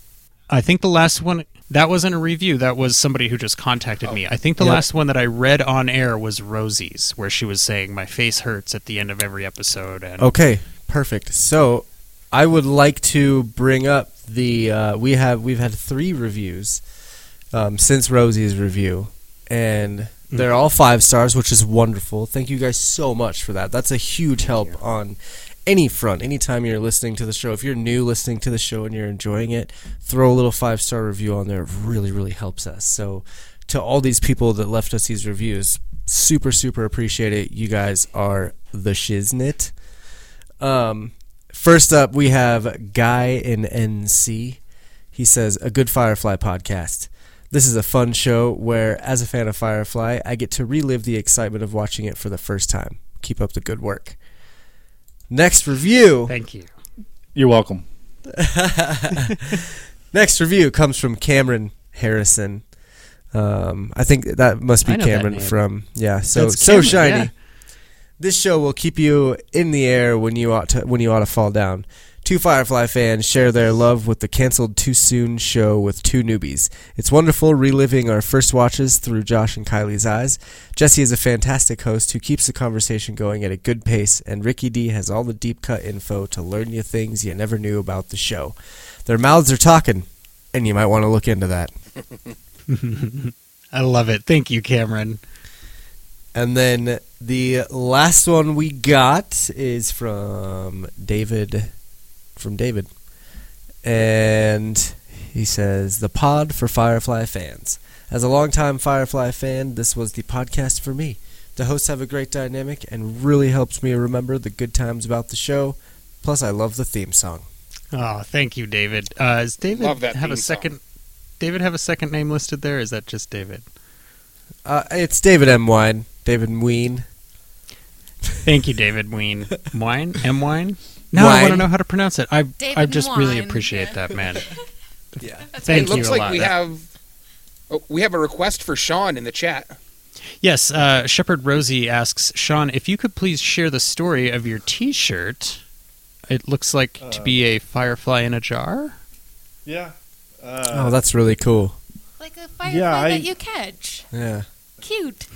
I think the last one. That wasn't a review. That was somebody who just contacted me. I think the Yeah. last one that I read on air was Rosie's, where she was saying my face hurts at the end of every episode. And Okay, perfect. So, I would like to bring up the uh, we have we've had three reviews um, since Rosie's review, and they're all five stars, which is wonderful. Thank you guys so much for that. That's a huge help on any front. Anytime you're listening to the show, if you're new listening to the show and you're enjoying it, throw a little five star review on there. It really, really helps us. So, to all these people that left us these reviews, super, super appreciate it. You guys are the shiznit. Um, first up, we have Guy in NC. He says, A good Firefly podcast. This is a fun show where, as a fan of Firefly, I get to relive the excitement of watching it for the first time. Keep up the good work. Next review. thank you. You're welcome. <laughs> Next review comes from Cameron Harrison. Um, I think that must be I know that Cameron from yeah. So That's so Cameron, shiny. yeah. This show will keep you in the air when you ought to when you ought to fall down. Two Firefly fans share their love with the canceled too soon show with two newbies. It's wonderful reliving our first watches through Josh and Kylie's eyes. Jesse is a fantastic host who keeps the conversation going at a good pace, and Ricky D has all the deep cut info to learn you things you never knew about the show. Their mouths are talking, and you might want to look into that. <laughs> I love it. Thank you, Cameron. And then the last one we got is from David. From David. And he says, The pod for Firefly fans. As a longtime Firefly fan, this was the podcast for me. The hosts have a great dynamic and really helps me remember the good times about the show. Plus, I love the theme song. Oh, thank you, David. Uh, does David Love that have a theme song. second? David have a second name listed there? Or is that just David? Uh, it's David M. Wine. David Mween. Thank you, David Ween. Wine? M. Wine? No, I want to know how to pronounce it. I David I just really Wine, appreciate yeah. that, man. <laughs> Yeah. Thank it you looks a like lot. we have oh, we have a request for Sean in the chat. Yes, uh, Shepherd Rosie asks Sean if you could please share the story of your T-shirt. It looks like to be a firefly in a jar. Yeah. Oh, that's really cool. Like a firefly Yeah, I- that you catch. Yeah. Cute.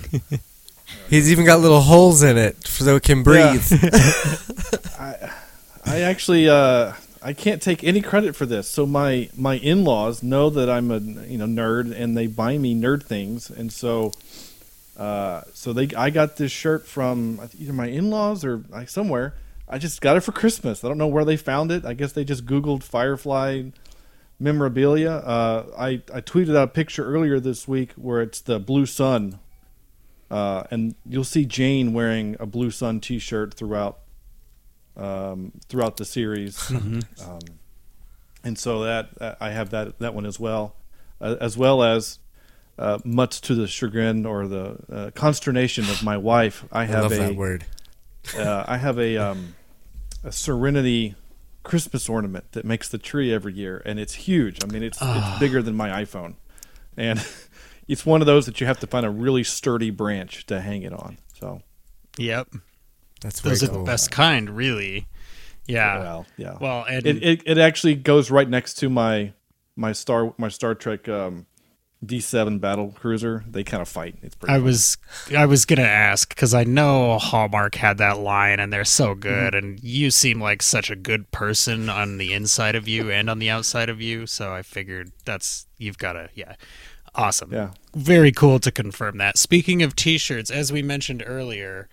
<laughs> He's even got little holes in it so it can breathe. <laughs> I, I actually uh, I can't take any credit for this. So my my in laws know that I'm a you know nerd, and they buy me nerd things, and so uh, so they I got this shirt from either my in laws or like somewhere. I just got it for Christmas. I don't know where they found it. I guess they just Googled Firefly memorabilia. Uh, I I tweeted out a picture earlier this week where it's the blue sun, uh, and you'll see Jayne wearing a blue sun T-shirt throughout um, throughout the series, <laughs> um, and so that uh, I have that that one as well, uh, as well as uh, much to the chagrin or the uh, consternation of my wife. I I have love a that word. <laughs> uh, I have a um, a Serenity Christmas ornament that makes the tree every year, and it's huge. I mean, it's it's bigger than my iPhone, and <laughs> it's one of those that you have to find a really sturdy branch to hang it on. So, Yep, That's those are cool. the best kind, really. Yeah. well, yeah. Well, and it, it it actually goes right next to my my Star my Star Trek um, D7 battle cruiser. They kind of fight. It's pretty. I funny. was I was gonna ask because I know Hallmark had that line and they're so good, and you seem like such a good person on the inside of you and on the outside of you. So I figured that's you've got to yeah, awesome. Yeah. very cool to confirm that. Speaking of T-shirts, as we mentioned earlier.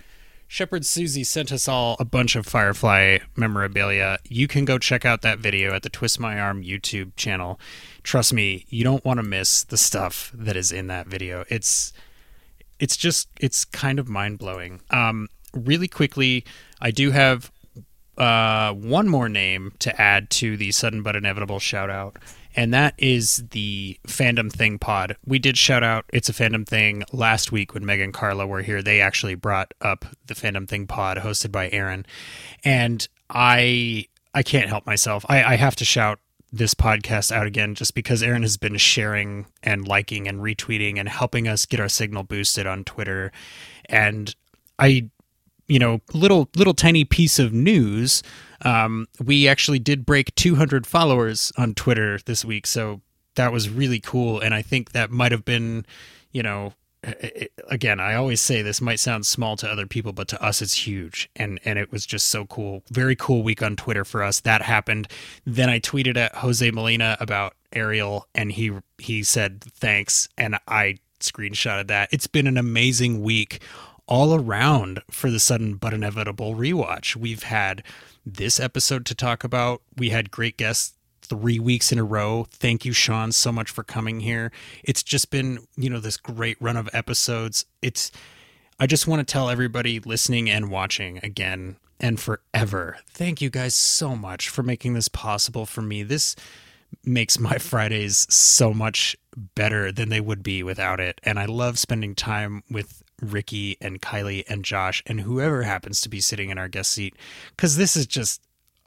Shepherd Susie sent us all a bunch of Firefly memorabilia. You can go check out that video at the Twist My Arm YouTube channel. Trust me, you don't want to miss the stuff that is in that video. It's it's just it's kind of mind blowing. Um, really quickly, I do have uh, one more name to add to the sudden but inevitable shout out, and that is the fandom thing pod. We did shout out it's a fandom thing last week when Meg and Carla were here. They actually brought up the fandom thing pod hosted by Aaron, and I I can't help myself. I, I have to shout this podcast out again just because Aaron has been sharing and liking and retweeting and helping us get our signal boosted on Twitter. And I, you know, little little tiny piece of news. Um, we actually did break 200 followers on Twitter this week. So that was really cool, and I think that might have been, you know, again, I always say this might sound small to other people, but to us it's huge, and and it was just so cool. Very cool week on Twitter for us. That happened. Then I tweeted at Jose Molina about Ariel, and he he said thanks, and I screenshotted that. It's been an amazing week all around for the sudden but inevitable rewatch. We've had this episode to talk about. We had great guests three weeks in a row. Thank you, Sean, so much for coming here. It's just been, you know, this great run of episodes. It's, I just want to tell everybody listening and watching again and forever. Thank you guys so much for making this possible for me. This makes my Fridays so much better than they would be without it. And I love spending time with Ricky and Kylie and Josh and whoever happens to be sitting in our guest seat because this is just,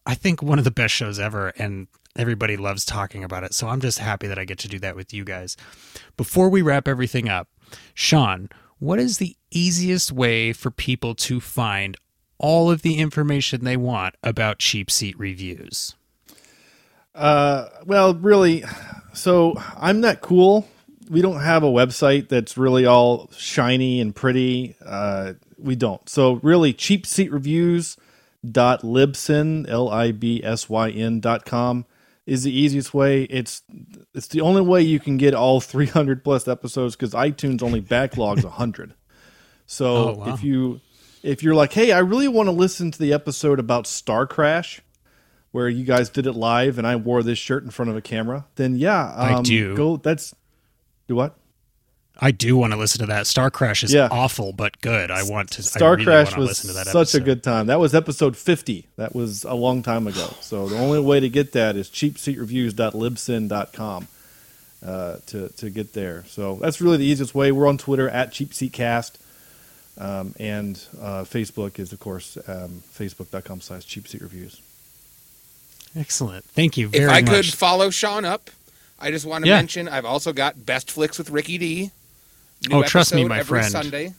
I think, one of the best shows ever. And everybody loves talking about it. So I'm just happy that I get to do that with you guys. Before we wrap everything up, Sean, what is the easiest way for people to find all of the information they want about cheap seat reviews? Uh, well, really, so I'm not cool. We don't have a website that's really all shiny and pretty. Uh, we don't. So really, cheapseatreviews.libsyn, L-I-B-S-Y-N dot com is the easiest way. It's it's the only way you can get all 300 plus episodes because iTunes only backlogs 100. So Oh, wow. if you if you're like, hey, I really want to listen to the episode about Star Crash, where you guys did it live, and I wore this shirt in front of a camera, then yeah, um, I do. Go. That's do what? I do want to listen to that. Star Crash is Yeah. awful but good. I want to. I Star really Crash want to was listen to that such episode. a good time. That was episode 50. That was a long time ago. <sighs> So the only way to get that is cheapseatreviews.libsyn.com uh, to, to get there. So that's really the easiest way. We're on Twitter at cheapseatcast. Um, and uh, Facebook is, of course, um, facebook.com slash cheapseatreviews. Excellent. Thank you very if I much. could follow Sean up, I just want to Yeah. mention I've also got Best Flicks with Ricky D. New Oh, trust me, episode my every friend. Sunday.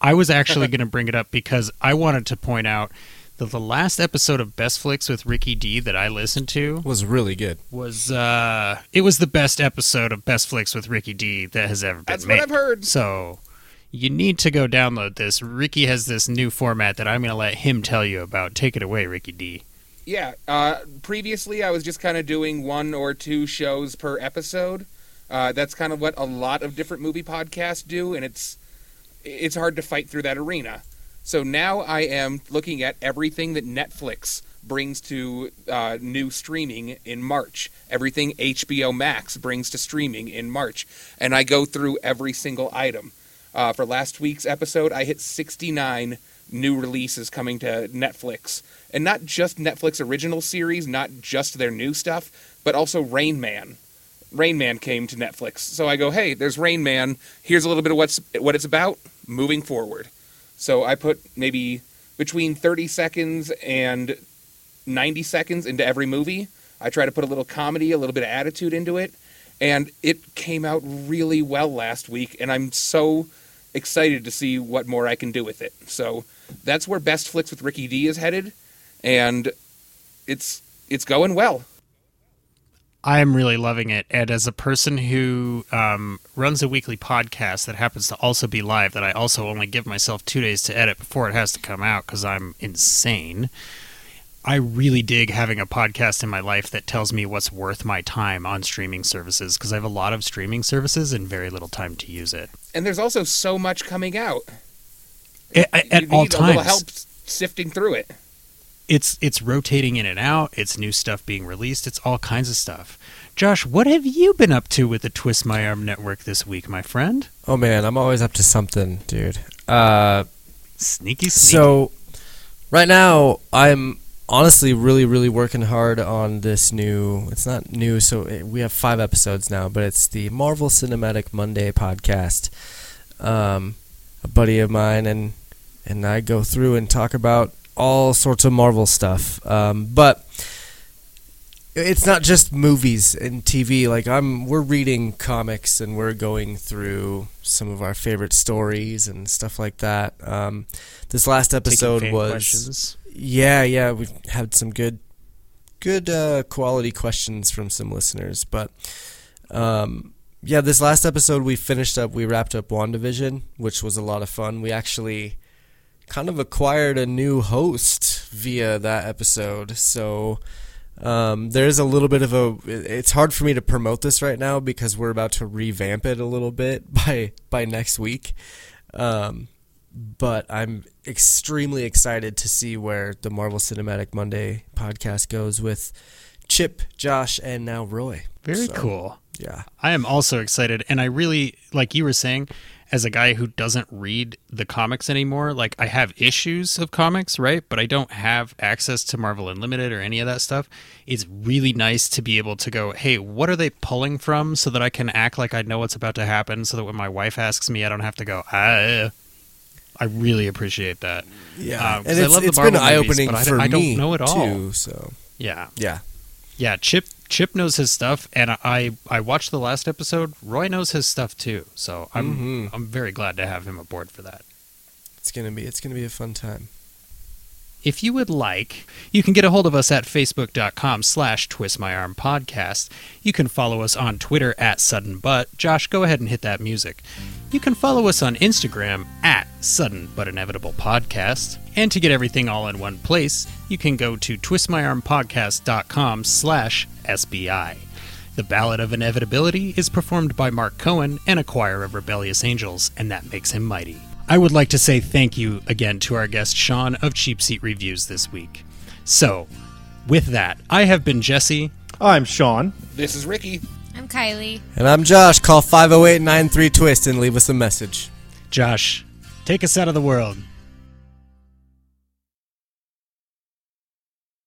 I was actually <laughs> going to bring it up because I wanted to point out that the last episode of Best Flicks with Ricky D that I listened to Was really good. was uh it was the best episode of Best Flicks with Ricky D that has ever been That's made. what I've heard. So you need to go download this. Ricky has this new format that I'm going to let him tell you about. Take it away, Ricky D. Yeah. Uh, previously, I was just kind of doing one or two shows per episode. Uh, that's kind of what a lot of different movie podcasts do, and it's it's hard to fight through that arena. So now I am looking at everything that Netflix brings to uh, new streaming in March. Everything HBO Max brings to streaming in March, and I go through every single item. Uh, for last week's episode, I hit 69 new releases coming to Netflix, and not just Netflix original series, not just their new stuff, but also Rain Man. Rain Man came to Netflix, so I go, "Hey, there's Rain Man. Here's a little bit of what's what it's about. Moving forward." So I put maybe between 30 seconds and 90 seconds into every movie. I try to put a little comedy, a little bit of attitude into it, and it came out really well last week, and I'm so excited to see what more I can do with it. So that's where Best Flicks with Ricky D is headed, and it's it's going well. I am really loving it. And as a person who um, runs a weekly podcast that happens to also be live, that I also only give myself two days to edit before it has to come out because I'm insane. I really dig having a podcast in my life that tells me what's worth my time on streaming services because I have a lot of streaming services and very little time to use it. And there's also so much coming out. At, at all need a little times, help sifting through it. It's it's rotating in and out. It's new stuff being released. It's all kinds of stuff. Josh, what have you been up to with the Twist My Arm Network this week, my friend? Oh man, I'm always up to something, dude. Uh, Sneaky, sneaky. so right now I'm honestly really really working hard on this new it's not new so it, we have five episodes now but it's the marvel cinematic monday podcast um, a buddy of mine and and i go through and talk about all sorts of marvel stuff um, but it's not just movies and tv like i'm we're reading comics and we're going through some of our favorite stories and stuff like that um, this last episode was questions. yeah, yeah, we had some good, good uh, quality questions from some listeners. But Um, yeah, this last episode we finished up, we wrapped up WandaVision, which was a lot of fun. We actually kind of acquired a new host via that episode. So um, there's a little bit of a. It's hard for me to promote this right now because we're about to revamp it a little bit <laughs> by by next week. Um, but I'm extremely excited to see where the Marvel Cinematic Monday podcast goes with Chip, Josh, and now Roy. Very So, cool. Yeah. I am also excited, and I really like you were saying. As a guy who doesn't read the comics anymore, like I have issues of comics, right? But I don't have access to Marvel Unlimited or any of that stuff. It's really nice to be able to go, hey, what are they pulling from so that I can act like I know what's about to happen so that when my wife asks me, I don't have to go, ah. I really appreciate that. Yeah, 'cause and I it's, love the it's been eye opening I for don't- I don't me know it all. too. So Yeah. yeah, Yeah, Chip Chip knows his stuff, and I I watched the last episode. Roy knows his stuff too, so I'm Mhm. I'm very glad to have him aboard for that. it's gonna be it's gonna be a fun time. If you would like, you can get a hold of us at facebook.com slash twistmyarmpodcast. You can follow us on Twitter at Sudden But. Josh, go ahead and hit that music. You can follow us on Instagram at Sudden But Inevitable Podcast. And to get everything all in one place, you can go to twistmyarmpodcast.com slash SBI. The Ballad of Inevitability is performed by Mark Cohen and a choir of rebellious angels, and that makes him mighty. I would like to say thank you again to our guest Sean of Cheap Seat Reviews this week. So, with that, I have been Jesse. I'm Sean. This is Ricky. I'm Kylie. And I'm Josh. Call 508-93 twist and leave us a message. Josh, take us out of the world.